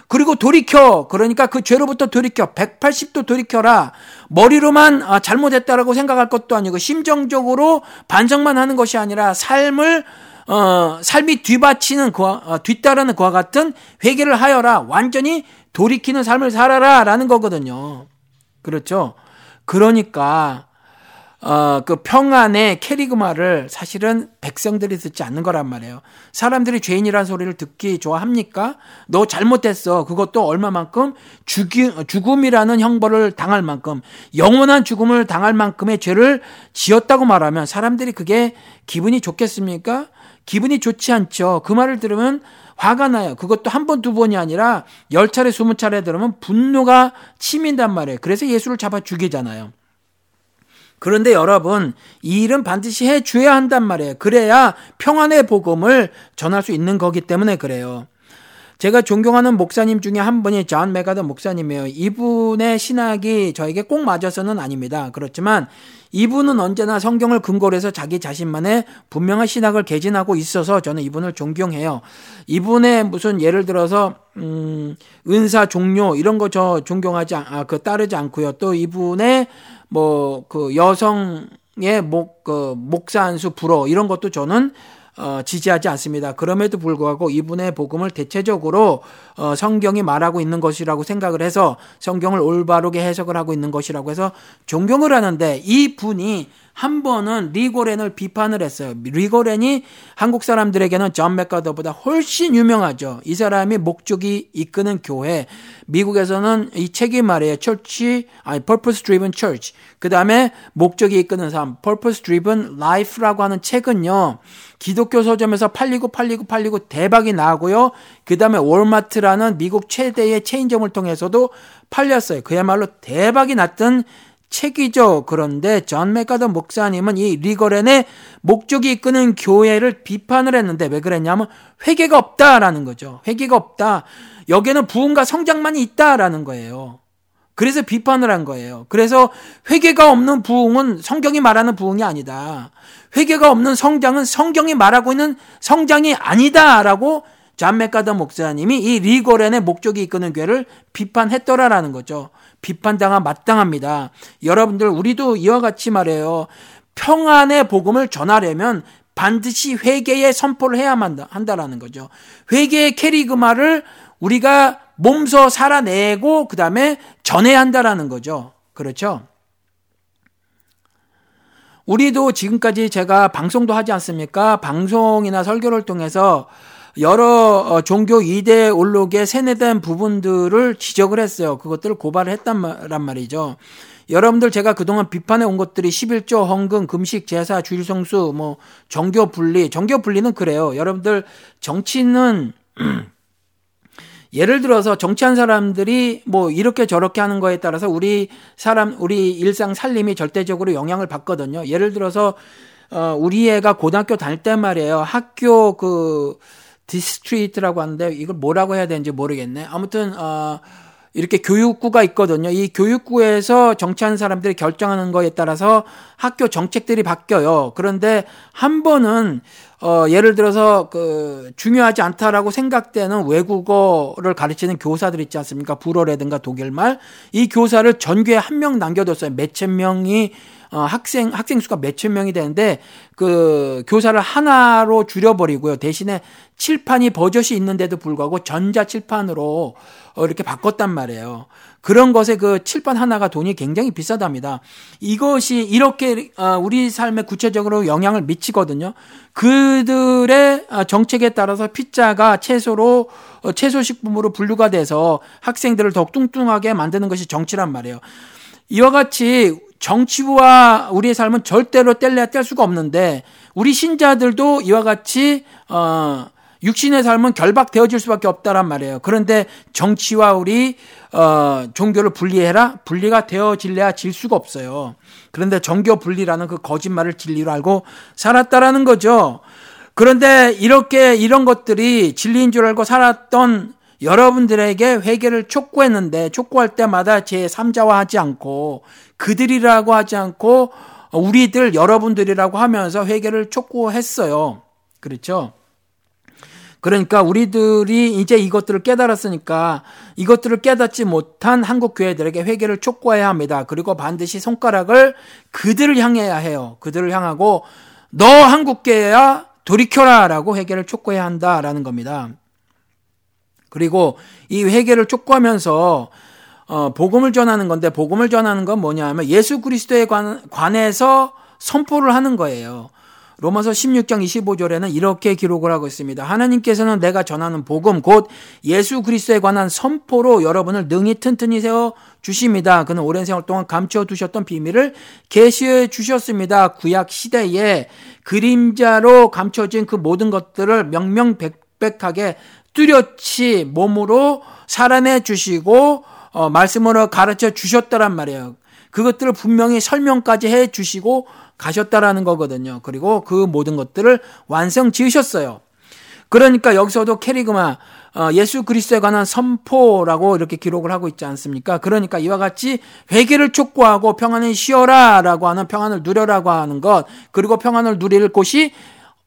그리고 돌이켜. 그러니까 그 죄로부터 돌이켜. 180도 돌이켜라. 머리로만 아, 잘못했다라고 생각할 것도 아니고 심정적으로 반성만 하는 것이 아니라 삶을 어, 삶이 뒤바치는 그와, 어, 뒤따르는 그와 같은 회개를 하여라. 완전히 돌이키는 삶을 살아라라는 거거든요. 그렇죠? 그러니까 어, 그 평안의 캐리그마를 사실은 백성들이 듣지 않는 거란 말이에요. 사람들이 죄인이라는 소리를 듣기 좋아합니까? 너 잘못했어. 그것도 얼마만큼 죽이, 죽음이라는 형벌을 당할 만큼 영원한 죽음을 당할 만큼의 죄를 지었다고 말하면 사람들이 그게 기분이 좋겠습니까? 기분이 좋지 않죠. 그 말을 들으면 화가 나요. 그것도 한 번, 두 번이 아니라 열 차례, 스무 차례 들으면 분노가 치민단 말이에요. 그래서 예수를 잡아 죽이잖아요. 그런데 여러분, 이 일은 반드시 해 줘야 한단 말이에요. 그래야 평안의 복음을 전할 수 있는 거기 때문에 그래요. 제가 존경하는 목사님 중에 한 분이 존 맥아더 목사님이에요. 이분의 신학이 저에게 꼭 맞아서는 아닙니다. 그렇지만 이분은 언제나 성경을 근거로 해서 자기 자신만의 분명한 신학을 개진하고 있어서 저는 이분을 존경해요. 이분의 무슨 예를 들어서 음 은사 종료 이런 거 저 존경하지 아, 그 따르지 않고요. 또 이분의 뭐 그 여성의 목, 그 목사 안수 불허 이런 것도 저는 어, 지지하지 않습니다. 그럼에도 불구하고 이분의 복음을 대체적으로 어, 성경이 말하고 있는 것이라고 생각을 해서 성경을 올바르게 해석을 하고 있는 것이라고 해서 존경을 하는데 이 분이 한 번은 릭 워렌을 비판을 했어요. 릭 워렌이 한국 사람들에게는 존 맥아더보다 훨씬 유명하죠. 이 사람이 목적이 이끄는 교회. 미국에서는 이 책이 말이에요. church, 아니, purpose driven church. 그 다음에 목적이 이끄는 삶, purpose driven life라고 하는 책은요. 기독교 서점에서 팔리고 팔리고 팔리고 대박이 나고요. 그 다음에 월마트라는 미국 최대의 체인점을 통해서도 팔렸어요. 그야말로 대박이 났던 책이죠. 그런데 존 맥아더 목사님은 이 릭 워렌의 목적이 이끄는 교회를 비판을 했는데 왜 그랬냐면 회개가 없다라는 거죠. 회개가 없다. 여기에는 부흥과 성장만이 있다라는 거예요. 그래서 비판을 한 거예요. 그래서 회개가 없는 부흥은 성경이 말하는 부흥이 아니다. 회개가 없는 성장은 성경이 말하고 있는 성장이 아니다라고 존 맥아더 목사님이 이 릭 워렌의 목적이 이끄는 교회를 비판했더라라는 거죠. 비판당해 마땅합니다. 여러분들 우리도 이와 같이 말해요. 평안의 복음을 전하려면 반드시 회개의 선포를 해야만 한다라는 거죠. 회개의 케리그마를 우리가 몸소 살아내고 그 다음에 전해야 한다라는 거죠. 그렇죠? 우리도 지금까지 제가 방송도 하지 않습니까? 방송이나 설교를 통해서 여러 어, 종교 이대 올록에 세뇌된 부분들을 지적을 했어요. 그것들을 고발을 했단 말이죠. 여러분들 제가 그동안 비판해 온 것들이 11조 헌금, 금식, 제사, 주일 성수, 뭐 정교 분리, 정교 분리는 그래요. 여러분들 정치는 예를 들어서 정치한 사람들이 뭐 이렇게 저렇게 하는 거에 따라서 우리 사람 우리 일상 살림이 절대적으로 영향을 받거든요. 예를 들어서 어 우리 애가 고등학교 다닐 때 말이에요. 학교 그 district라고 하는데 이걸 뭐라고 해야 되는지 모르겠네. 아무튼 어 이렇게 교육구가 있거든요. 이 교육구에서 정치하는 사람들이 결정하는 거에 따라서 학교 정책들이 바뀌어요. 그런데 한 번은 어 예를 들어서 그 중요하지 않다라고 생각되는 외국어를 가르치는 교사들 있지 않습니까? 불어라든가 독일말 이 교사를 전교에 한 명 남겨뒀어요. 몇천 명이 어, 학생 학생 수가 몇천 명이 되는데 그 교사를 하나로 줄여버리고요. 대신에 칠판이 버젓이 있는데도 불구하고 전자 칠판으로 어, 이렇게 바꿨단 말이에요. 그런 것에 그 칠판 하나가 돈이 굉장히 비싸답니다. 이것이 이렇게 어, 우리 삶에 구체적으로 영향을 미치거든요. 그들의 어, 정책에 따라서 피자가 채소로 어, 채소 식품으로 분류가 돼서 학생들을 더욱 뚱뚱하게 만드는 것이 정치란 말이에요. 이와 같이 정치부와 우리의 삶은 절대로 뗄래야 뗄 수가 없는데 우리 신자들도 이와 같이 어 육신의 삶은 결박되어질 수밖에 없다란 말이에요. 그런데 정치와 우리 어 종교를 분리해라 분리가 되어질래야 질 수가 없어요. 그런데 정교 분리라는 그 거짓말을 진리로 알고 살았다라는 거죠. 그런데 이렇게 이런 것들이 진리인 줄 알고 살았던 여러분들에게 회개를 촉구했는데 촉구할 때마다 제 3자와 하지 않고 그들이라고 하지 않고 우리들 여러분들이라고 하면서 회개를 촉구했어요. 그렇죠? 그러니까 우리들이 이제 이것들을 깨달았으니까 이것들을 깨닫지 못한 한국 교회들에게 회개를 촉구해야 합니다. 그리고 반드시 손가락을 그들을 향해야 해요. 그들을 향하고 너 한국 교회야 돌이켜라라고 회개를 촉구해야 한다라는 겁니다. 그리고 이 회개를 촉구하면서 어, 복음을 전하는 건데 복음을 전하는 건 뭐냐면 예수 그리스도에 관, 관해서 선포를 하는 거예요. 로마서 16장 25절에는 이렇게 기록을 하고 있습니다. 하나님께서는 내가 전하는 복음 곧 예수 그리스도에 관한 선포로 여러분을 능히 튼튼히 세워 주십니다. 그는 오랜 세월 동안 감춰 두셨던 비밀을 계시해 주셨습니다. 구약 시대에 그림자로 감춰진 그 모든 것들을 명명백백하게 뚜렷이 몸으로 살아내 주시고 어, 말씀으로 가르쳐 주셨다란 말이에요. 그것들을 분명히 설명까지 해 주시고 가셨다라는 거거든요. 그리고 그 모든 것들을 완성 지으셨어요. 그러니까 여기서도 캐리그마 어, 예수 그리스도에 관한 선포라고 이렇게 기록을 하고 있지 않습니까? 그러니까 이와 같이 회개를 촉구하고 평안을 쉬어라라고 하는 평안을 누려라고 하는 것 그리고 평안을 누릴 곳이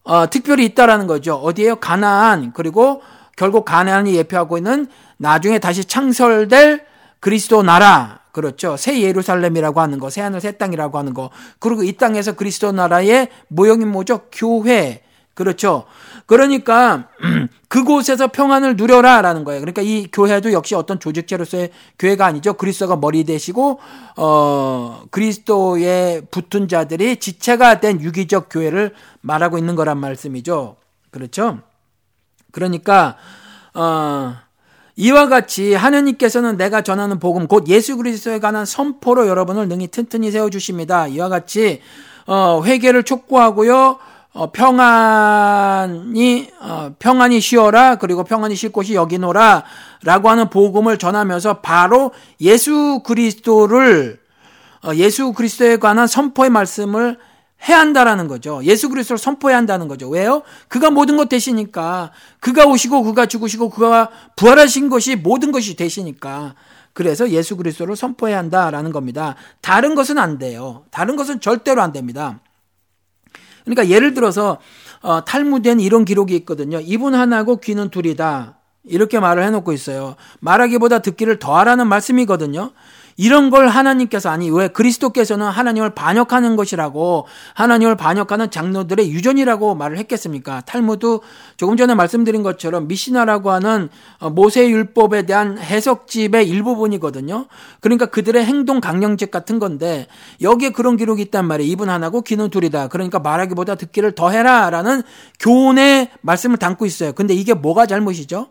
어, 특별히 있다라는 거죠. 어디에요? 가나안 그리고 결국 가나안이 예표하고 있는 나중에 다시 창설될 그리스도 나라 그렇죠. 새 예루살렘이라고 하는 거, 새 하늘 새 땅이라고 하는 거. 그리고 이 땅에서 그리스도 나라의 모형이 뭐죠? 교회. 그렇죠. 그러니까 그곳에서 평안을 누려라라는 거예요. 그러니까 이 교회도 역시 어떤 조직체로서의 교회가 아니죠. 그리스도가 머리 되시고 어 그리스도에 붙은 자들이 지체가 된 유기적 교회를 말하고 있는 거란 말씀이죠. 그렇죠? 그러니까 어 이와 같이 하느님께서는 내가 전하는 복음 곧 예수 그리스도에 관한 선포로 여러분을 능히 튼튼히 세워 주십니다. 이와 같이 어 회개를 촉구하고요. 어, 평안이 어, 평안이 쉬어라 그리고 평안이 쉴 곳이 여기노라라고 하는 복음을 전하면서 바로 예수 그리스도를 어, 예수 그리스도에 관한 선포의 말씀을 해야 한다라는 거죠. 예수 그리스도를 선포해야 한다는 거죠. 왜요? 그가 모든 것 되시니까 그가 오시고 그가 죽으시고 그가 부활하신 것이 모든 것이 되시니까 그래서 예수 그리스도를 선포해야 한다라는 겁니다. 다른 것은 안 돼요. 다른 것은 절대로 안 됩니다. 그러니까 예를 들어서 어, 탈무드에는 이런 기록이 있거든요. 이분 하나고 귀는 둘이다. 이렇게 말을 해놓고 있어요. 말하기보다 듣기를 더하라는 말씀이거든요. 이런 걸 하나님께서 아니 왜 그리스도께서는 하나님을 반역하는 것이라고 하나님을 반역하는 장로들의 유전이라고 말을 했겠습니까? 탈무드 조금 전에 말씀드린 것처럼 미시나라고 하는 어, 모세 율법에 대한 해석집의 일부분이거든요. 그러니까 그들의 행동 강령책 같은 건데 여기에 그런 기록이 있단 말이에요. 이분 하나고 귀는 둘이다. 그러니까 말하기보다 듣기를 더해라라는 교훈의 말씀을 담고 있어요. 근데 이게 뭐가 잘못이죠?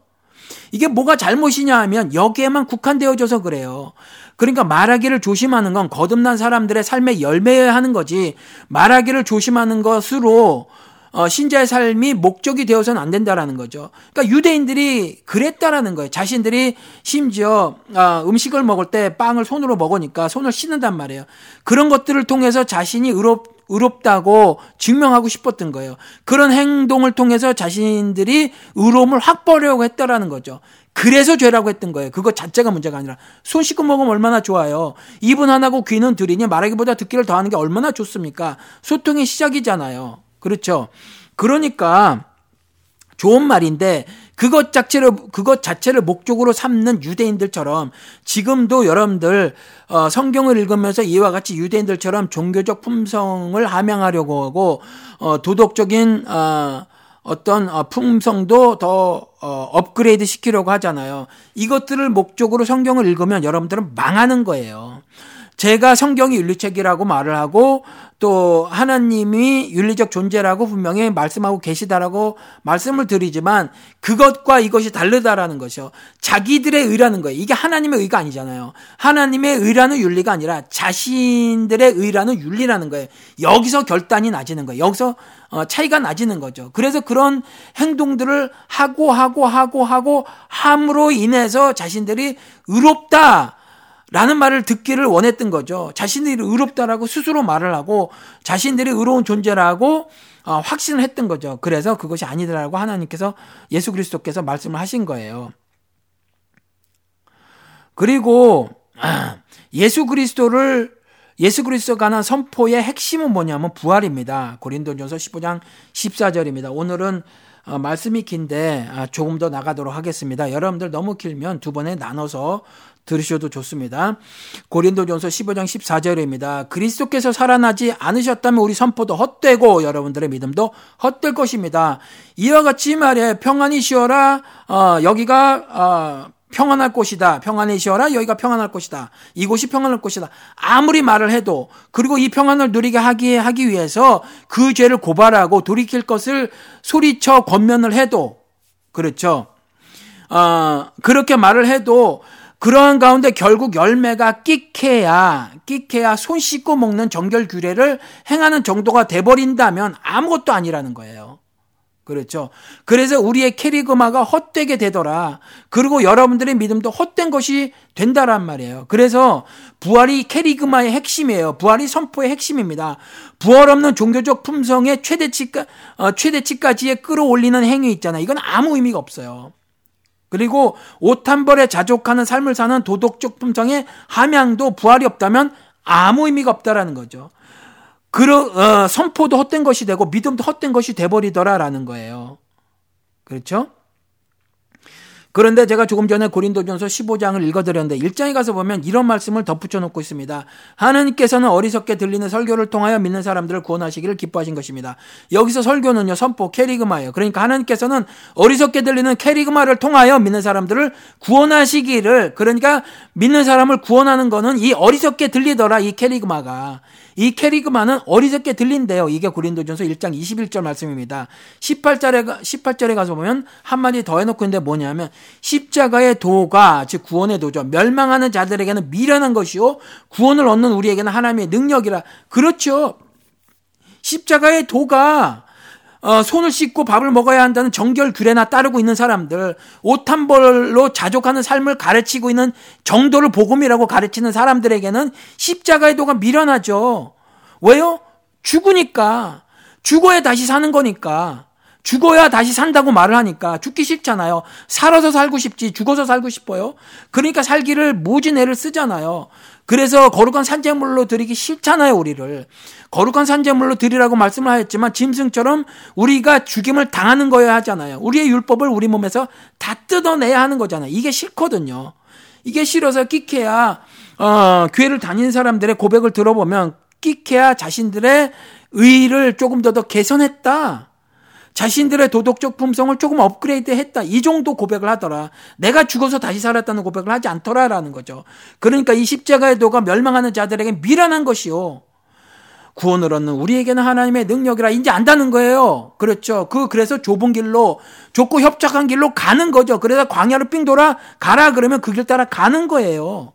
이게 뭐가 잘못이냐 하면 여기에만 국한되어져서 그래요. 그러니까 말하기를 조심하는 건 거듭난 사람들의 삶의 열매여야 하는 거지 말하기를 조심하는 것으로 어, 신자의 삶이 목적이 되어서는 안 된다라는 거죠. 그러니까 유대인들이 그랬다라는 거예요. 자신들이 심지어 어, 음식을 먹을 때 빵을 손으로 먹으니까 손을 씻는단 말이에요. 그런 것들을 통해서 자신이 의롭, 의롭다고 증명하고 싶었던 거예요. 그런 행동을 통해서 자신들이 의로움을 확보하려고 했다라는 거죠. 그래서 죄라고 했던 거예요. 그거 자체가 문제가 아니라 손 씻고 먹으면 얼마나 좋아요. 입은 하나고 귀는 둘이니 말하기보다 듣기를 더하는 게 얼마나 좋습니까? 소통의 시작이잖아요. 그렇죠. 그러니까 좋은 말인데 그것 자체를 그것 자체를 목적으로 삼는 유대인들처럼 지금도 여러분들 어, 성경을 읽으면서 이와 같이 유대인들처럼 종교적 품성을 함양하려고 하고 어, 도덕적인 어, 어떤 어, 품성도 더 어, 업그레이드 시키려고 하잖아요. 이것들을 목적으로 성경을 읽으면 여러분들은 망하는 거예요. 제가 성경이 윤리책이라고 말을 하고 또 하나님이 윤리적 존재라고 분명히 말씀하고 계시다라고 말씀을 드리지만 그것과 이것이 다르다라는 것이요. 자기들의 의라는 거예요. 이게 하나님의 의가 아니잖아요. 하나님의 의라는 윤리가 아니라 자신들의 의라는 윤리라는 거예요. 여기서 결단이 나지는 거예요. 여기서 어, 차이가 나지는 거죠. 그래서 그런 행동들을 하고 하고 하고 하고 함으로 인해서 자신들이 의롭다 라는 말을 듣기를 원했던 거죠. 자신들이 의롭다라고 스스로 말을 하고 자신들이 의로운 존재라고 어, 확신을 했던 거죠. 그래서 그것이 아니더라고 하나님께서 예수 그리스도께서 말씀을 하신 거예요. 그리고 예수 그리스도를 예수 그리스도 관한 선포의 핵심은 뭐냐면 부활입니다. 고린도전서 15장 14절입니다. 오늘은 어, 말씀이 긴데 아, 조금 더 나가도록 하겠습니다. 여러분들 너무 길면 두 번에 나눠서 들으셔도 좋습니다. 고린도전서 15장 14절입니다. 그리스도께서 살아나지 않으셨다면 우리 선포도 헛되고 여러분들의 믿음도 헛될 것입니다. 이와 같이 말해 평안히 쉬어라. 어, 여기가 어, 평안할 곳이다. 평안히 쉬어라. 여기가 평안할 곳이다. 이곳이 평안할 곳이다. 아무리 말을 해도 그리고 이 평안을 누리게 하기 하기 위해서 그 죄를 고발하고 돌이킬 것을 소리쳐 권면을 해도 그렇죠. 어, 그렇게 말을 해도 그러한 가운데 결국 열매가 끽해야 끽해야 손 씻고 먹는 정결 규례를 행하는 정도가 돼버린다면 아무것도 아니라는 거예요. 그렇죠. 그래서 우리의 캐리그마가 헛되게 되더라. 그리고 여러분들의 믿음도 헛된 것이 된다란 말이에요. 그래서 부활이 캐리그마의 핵심이에요. 부활이 선포의 핵심입니다. 부활 없는 종교적 품성의 최대치, 어, 최대치까지에 끌어올리는 행위 있잖아요. 이건 아무 의미가 없어요. 그리고 옷 한 벌에 자족하는 삶을 사는 도덕적 품성의 함양도 부활이 없다면 아무 의미가 없다라는 거죠. 그러, 어, 선포도 헛된 것이 되고 믿음도 헛된 것이 돼버리더라라는 거예요. 그렇죠? 그런데 제가 조금 전에 고린도전서 15장을 읽어드렸는데 1장에 가서 보면 이런 말씀을 덧붙여 놓고 있습니다. 하느님께서는 어리석게 들리는 설교를 통하여 믿는 사람들을 구원하시기를 기뻐하신 것입니다. 여기서 설교는요 선포 캐리그마예요. 그러니까 하나님께서는 어리석게 들리는 캐리그마를 통하여 믿는 사람들을 구원하시기를 그러니까 믿는 사람을 구원하는 거는 이 어리석게 들리더라 이 캐리그마가 이 캐리그마는 어리석게 들린대요. 이게 고린도전서 1장 21절 말씀입니다. 18절에 18절에 가서 보면 한 마디 더 해놓고 있는데 뭐냐면 십자가의 도가 즉 구원의 도죠. 멸망하는 자들에게는 미련한 것이요 구원을 얻는 우리에게는 하나님의 능력이라. 그렇죠. 십자가의 도가 어, 손을 씻고 밥을 먹어야 한다는 정결 규례나 따르고 있는 사람들, 옷 한 벌로 자족하는 삶을 가르치고 있는 정도를 복음이라고 가르치는 사람들에게는 십자가의 도가 미련하죠. 왜요? 죽으니까. 죽어야 다시 사는 거니까. 죽어야 다시 산다고 말을 하니까 죽기 싫잖아요. 살아서 살고 싶지 죽어서 살고 싶어요. 그러니까 살기를 모진 애를 쓰잖아요. 그래서 거룩한 산재물로 드리기 싫잖아요, 우리를. 거룩한 산재물로 드리라고 말씀을 하였지만 짐승처럼 우리가 죽임을 당하는 거여야 하잖아요. 우리의 율법을 우리 몸에서 다 뜯어내야 하는 거잖아요. 이게 싫거든요. 이게 싫어서 끼케야 어, 교회를 다니는 사람들의 고백을 들어보면 끼케야 자신들의 의를 조금 더 더 개선했다. 자신들의 도덕적 품성을 조금 업그레이드 했다. 이 정도 고백을 하더라. 내가 죽어서 다시 살았다는 고백을 하지 않더라라는 거죠. 그러니까 이 십자가의 도가 멸망하는 자들에게 미련한 것이요. 구원을 얻는 우리에게는 하나님의 능력이라 이제 안다는 거예요. 그렇죠. 그 그래서 좁은 길로 좁고 협착한 길로 가는 거죠. 그래서 광야로 삥 돌아 가라 그러면 그 길 따라 가는 거예요.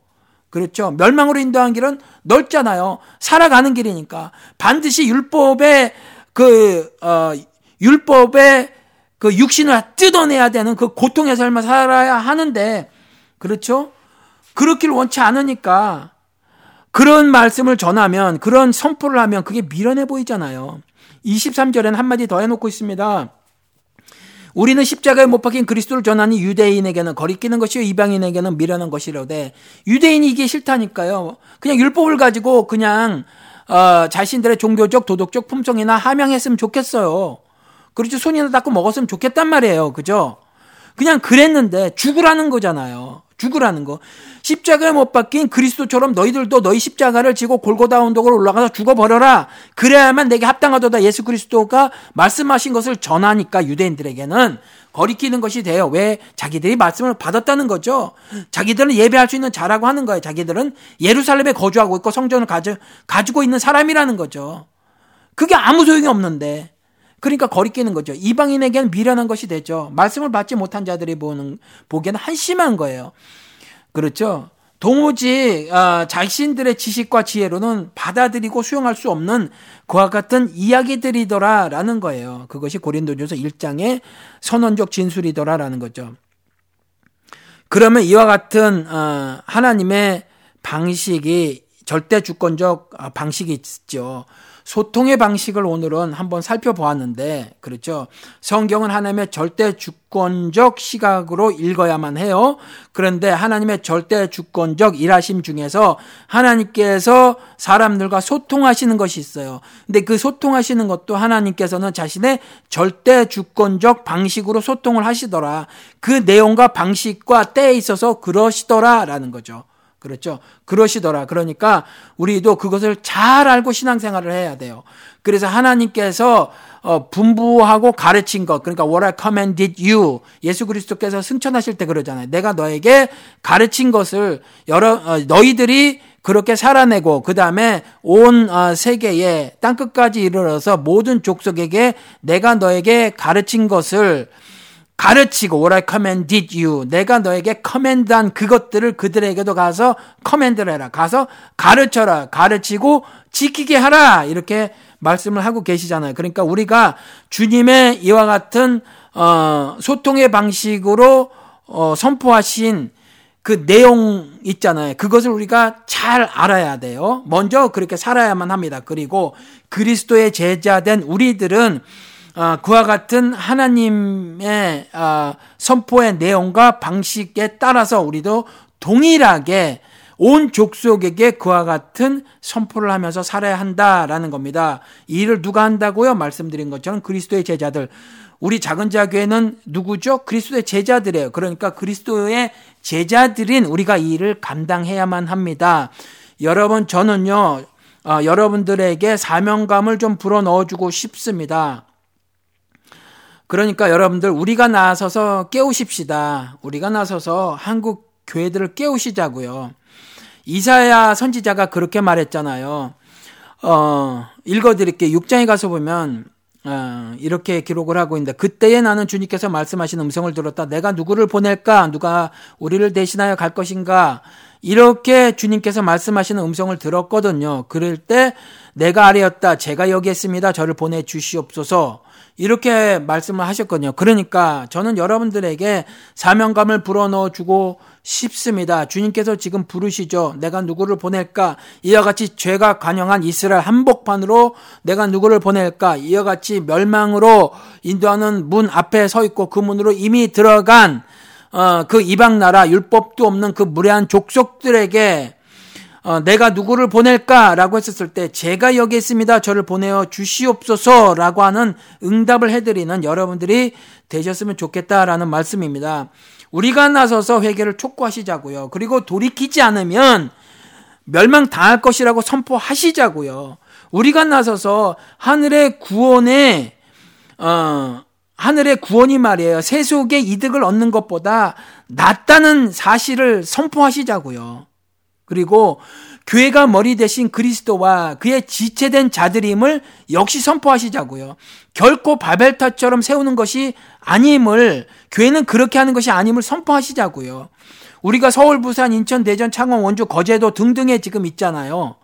그렇죠. 멸망으로 인도한 길은 넓잖아요. 살아가는 길이니까 반드시 율법의 그 어, 율법의 그 육신을 뜯어내야 되는 그 고통의 삶을 살아야 하는데 그렇죠? 그렇길 원치 않으니까 그런 말씀을 전하면 그런 선포를 하면 그게 미련해 보이잖아요. 23절에는 한마디 더 해놓고 있습니다. 우리는 십자가에 못 박힌 그리스도를 전하니 유대인에게는 거리끼는 것이요 이방인에게는 미련한 것이로되 유대인이 이게 싫다니까요. 그냥 율법을 가지고 그냥 어, 자신들의 종교적 도덕적 품성이나 함양했으면 좋겠어요. 그렇죠. 손이나 닦고 먹었으면 좋겠단 말이에요. 그죠? 그냥 그랬는데 죽으라는 거잖아요. 죽으라는 거. 십자가에 못 박힌 그리스도처럼 너희들도 너희 십자가를 지고 골고다 언덕으로 올라가서 죽어버려라. 그래야만 내게 합당하도다. 예수 그리스도가 말씀하신 것을 전하니까 유대인들에게는 거리끼는 것이 돼요. 왜? 자기들이 말씀을 받았다는 거죠. 자기들은 예배할 수 있는 자라고 하는 거예요. 자기들은 예루살렘에 거주하고 있고 성전을 가져, 가지고 있는 사람이라는 거죠. 그게 아무 소용이 없는데. 그러니까 거리끼는 거죠. 이방인에게는 미련한 것이 되죠. 말씀을 받지 못한 자들이 보는 보기에는 한심한 거예요. 그렇죠. 도무지 어, 자신들의 지식과 지혜로는 받아들이고 수용할 수 없는 그와 같은 이야기들이더라라는 거예요. 그것이 고린도전서 1장의 선언적 진술이더라라는 거죠. 그러면 이와 같은 어, 하나님의 방식이 절대 주권적 어, 방식이 있죠. 소통의 방식을 오늘은 한번 살펴보았는데, 그렇죠. 성경은 하나님의 절대 주권적 시각으로 읽어야만 해요. 그런데 하나님의 절대 주권적 일하심 중에서 하나님께서 사람들과 소통하시는 것이 있어요. 근데 그 소통하시는 것도 하나님께서는 자신의 절대 주권적 방식으로 소통을 하시더라. 그 내용과 방식과 때에 있어서 그러시더라라는 거죠. 그렇죠. 그러시더라. 그러니까 우리도 그것을 잘 알고 신앙생활을 해야 돼요. 그래서 하나님께서 어, 분부하고 가르친 것, 그러니까 what I commanded you. 예수 그리스도께서 승천하실 때 그러잖아요. 내가 너에게 가르친 것을 여러 어, 너희들이 그렇게 살아내고 그 다음에 온 어, 세계에 땅 끝까지 이르러서 모든 족속에게 내가 너에게 가르친 것을 가르치고 what I commanded you 내가 너에게 커맨드한 그것들을 그들에게도 가서 커맨드를 해라 가서 가르쳐라 가르치고 지키게 하라 이렇게 말씀을 하고 계시잖아요. 그러니까 우리가 주님의 이와 같은 어, 소통의 방식으로 어, 선포하신 그 내용 있잖아요. 그것을 우리가 잘 알아야 돼요. 먼저 그렇게 살아야만 합니다. 그리고 그리스도의 제자된 우리들은 어, 그와 같은 하나님의 어, 선포의 내용과 방식에 따라서 우리도 동일하게 온 족속에게 그와 같은 선포를 하면서 살아야 한다라는 겁니다. 이 일을 누가 한다고요? 말씀드린 것처럼 그리스도의 제자들. 우리 작은 자교회는 누구죠? 그리스도의 제자들이에요. 그러니까 그리스도의 제자들인 우리가 이 일을 감당해야만 합니다. 여러분, 저는요, 어, 여러분들에게 사명감을 좀 불어 넣어주고 싶습니다. 그러니까 여러분들, 우리가 나서서 깨우십시다. 우리가 나서서 한국 교회들을 깨우시자고요. 이사야 선지자가 그렇게 말했잖아요. 어, 읽어드릴게요. 6장에 가서 보면, 어, 이렇게 기록을 하고 있는데 그때에 나는 주님께서 말씀하신 음성을 들었다. 내가 누구를 보낼까? 누가 우리를 대신하여 갈 것인가? 이렇게 주님께서 말씀하시는 음성을 들었거든요. 그럴 때 내가 아뢰었다. 제가 여기 있습니다. 저를 보내 주시옵소서. 이렇게 말씀을 하셨거든요. 그러니까 저는 여러분들에게 사명감을 불어넣어 주고 싶습니다. 주님께서 지금 부르시죠. 내가 누구를 보낼까? 이와 같이 죄가 관영한 이스라엘 한복판으로 내가 누구를 보낼까? 이와 같이 멸망으로 인도하는 문 앞에 서 있고 그 문으로 이미 들어간 어, 그 이방 나라 율법도 없는 그 무례한 족속들에게 어, 내가 누구를 보낼까라고 했었을 때 제가 여기 있습니다. 저를 보내어 주시옵소서라고 하는 응답을 해드리는 여러분들이 되셨으면 좋겠다라는 말씀입니다. 우리가 나서서 회개를 촉구하시자고요. 그리고 돌이키지 않으면 멸망 당할 것이라고 선포하시자고요. 우리가 나서서 하늘의 구원에 어, 하늘의 구원이 말이에요. 세속의 이득을 얻는 것보다 낫다는 사실을 선포하시자고요. 그리고 교회가 머리 대신 그리스도와 그의 지체된 자들임을 역시 선포하시자고요. 결코 바벨탑처럼 세우는 것이 아님을 교회는 그렇게 하는 것이 아님을 선포하시자고요. 우리가 서울, 부산, 인천, 대전, 창원, 원주, 거제도 등등에 지금 있잖아요.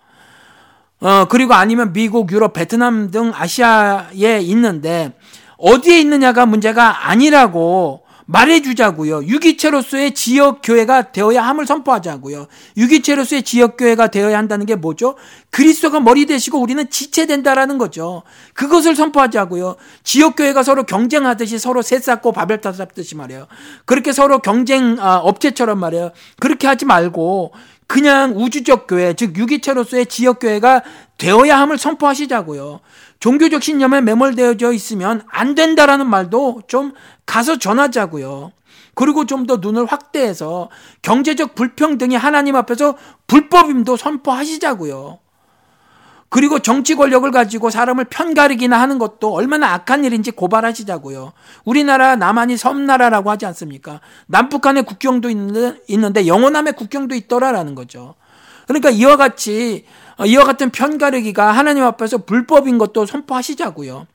어, 그리고 아니면 미국, 유럽, 베트남 등 아시아에 있는데 어디에 있느냐가 문제가 아니라고 말해주자고요. 유기체로서의 지역교회가 되어야 함을 선포하자고요. 유기체로서의 지역교회가 되어야 한다는 게 뭐죠? 그리스도가 머리 되시고 우리는 지체된다라는 거죠. 그것을 선포하자고요. 지역교회가 서로 경쟁하듯이 서로 새 쌓고 바벨탑 쌓듯이 말이에요. 그렇게 서로 경쟁 아, 업체처럼 말이에요. 그렇게 하지 말고 그냥 우주적 교회, 즉 유기체로서의 지역교회가 되어야 함을 선포하시자고요. 종교적 신념에 매몰되어져 있으면 안 된다라는 말도 좀 가서 전하자고요. 그리고 좀 더 눈을 확대해서 경제적 불평등이 하나님 앞에서 불법임도 선포하시자고요. 그리고 정치 권력을 가지고 사람을 편가르기나 하는 것도 얼마나 악한 일인지 고발하시자고요. 우리나라 남한이 섬나라라고 하지 않습니까? 남북한의 국경도 있는데 영원함의 국경도 있더라라는 거죠. 그러니까 이와 같이 어, 이와 같은 편가르기가 하나님 앞에서 불법인 것도 선포하시자고요.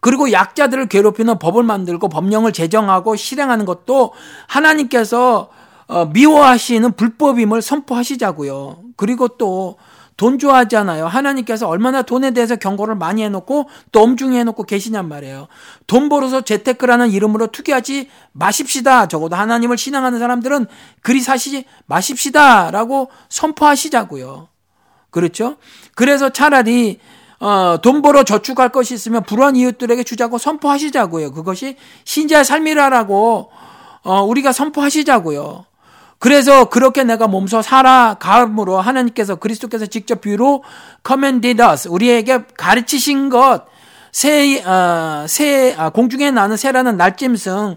그리고 약자들을 괴롭히는 법을 만들고 법령을 제정하고 실행하는 것도 하나님께서 어, 미워하시는 불법임을 선포하시자고요. 그리고 또 돈 좋아하잖아요. 하나님께서 얼마나 돈에 대해서 경고를 많이 해놓고 또 엄중히 해놓고 계시냔 말이에요. 돈 벌어서 재테크라는 이름으로 투기하지 마십시다. 적어도 하나님을 신앙하는 사람들은 그리 사시지 마십시다라고 선포하시자고요. 그렇죠? 그래서 차라리 어, 돈 벌어 저축할 것이 있으면 불우한 이웃들에게 주자고 선포하시자고요. 그것이 신자의 삶이라라고 어, 우리가 선포하시자고요. 그래서 그렇게 내가 몸소 살아감으로 하나님께서 그리스도께서 직접 비유로 commanded us 우리에게 가르치신 것 새, 어, 새, 아, 공중에 나는 새라는 날짐승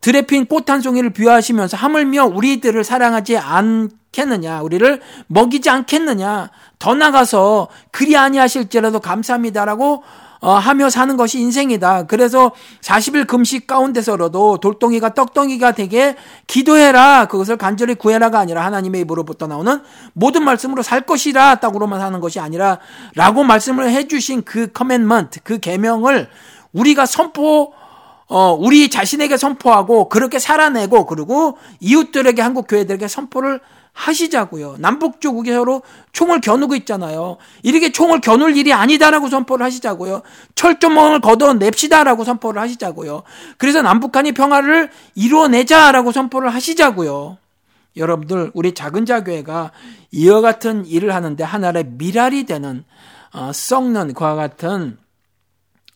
들에 핀꽃 한 송이를 비유하시면서 하물며 우리들을 사랑하지 않 겠느냐 우리를 먹이지 않겠느냐 더 나가서 그리 아니하실지라도 감사합니다라고 어, 하며 사는 것이 인생이다. 그래서 40일 금식 가운데서라도 돌덩이가 떡덩이가 되게 기도해라. 그것을 간절히 구해라가 아니라 하나님의 입으로부터 나오는 모든 말씀으로 살 것이라 떡으로만 하는 것이 아니라 라고 말씀을 해주신 그 commandment, 그 계명을 우리가 선포 어, 우리 자신에게 선포하고 그렇게 살아내고 그리고 이웃들에게 한국 교회들에게 선포를 하시자고요. 남북 조국이 서로 총을 겨누고 있잖아요. 이렇게 총을 겨눌 일이 아니다라고 선포를 하시자고요. 철조망을 걷어냅시다라고 선포를 하시자고요. 그래서 남북한이 평화를 이루어내자라고 선포를 하시자고요. 여러분들 우리 작은 자교회가 이와 같은 일을 하는데 하나의 미랄이 되는 어, 썩는 그와 같은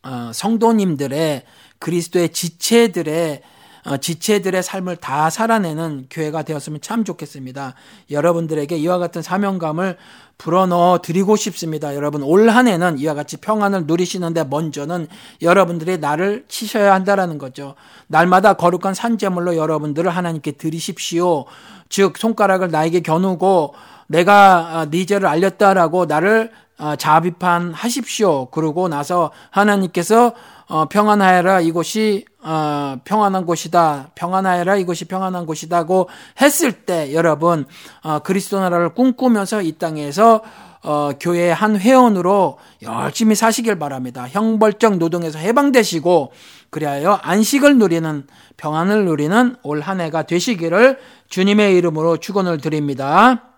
어, 성도님들의 그리스도의 지체들의 어, 지체들의 삶을 다 살아내는 교회가 되었으면 참 좋겠습니다. 여러분들에게 이와 같은 사명감을 불어넣어 드리고 싶습니다. 여러분 올 한해는 이와 같이 평안을 누리시는데 먼저는 여러분들이 나를 치셔야 한다라는 거죠. 날마다 거룩한 산재물로 여러분들을 하나님께 드리십시오. 즉 손가락을 나에게 겨누고 내가 아, 네 죄를 알렸다라고 나를 아, 자비판 하십시오. 그러고 나서 하나님께서 어, 평안하여라 이곳이 어, 평안한 곳이다. 평안하여라 이곳이 평안한 곳이다고 했을 때 여러분 어, 그리스도 나라를 꿈꾸면서 이 땅에서 어, 교회의 한 회원으로 열심히 사시길 바랍니다. 형벌적 노동에서 해방되시고 그리하여 안식을 누리는 평안을 누리는 올 한 해가 되시기를 주님의 이름으로 축원을 드립니다.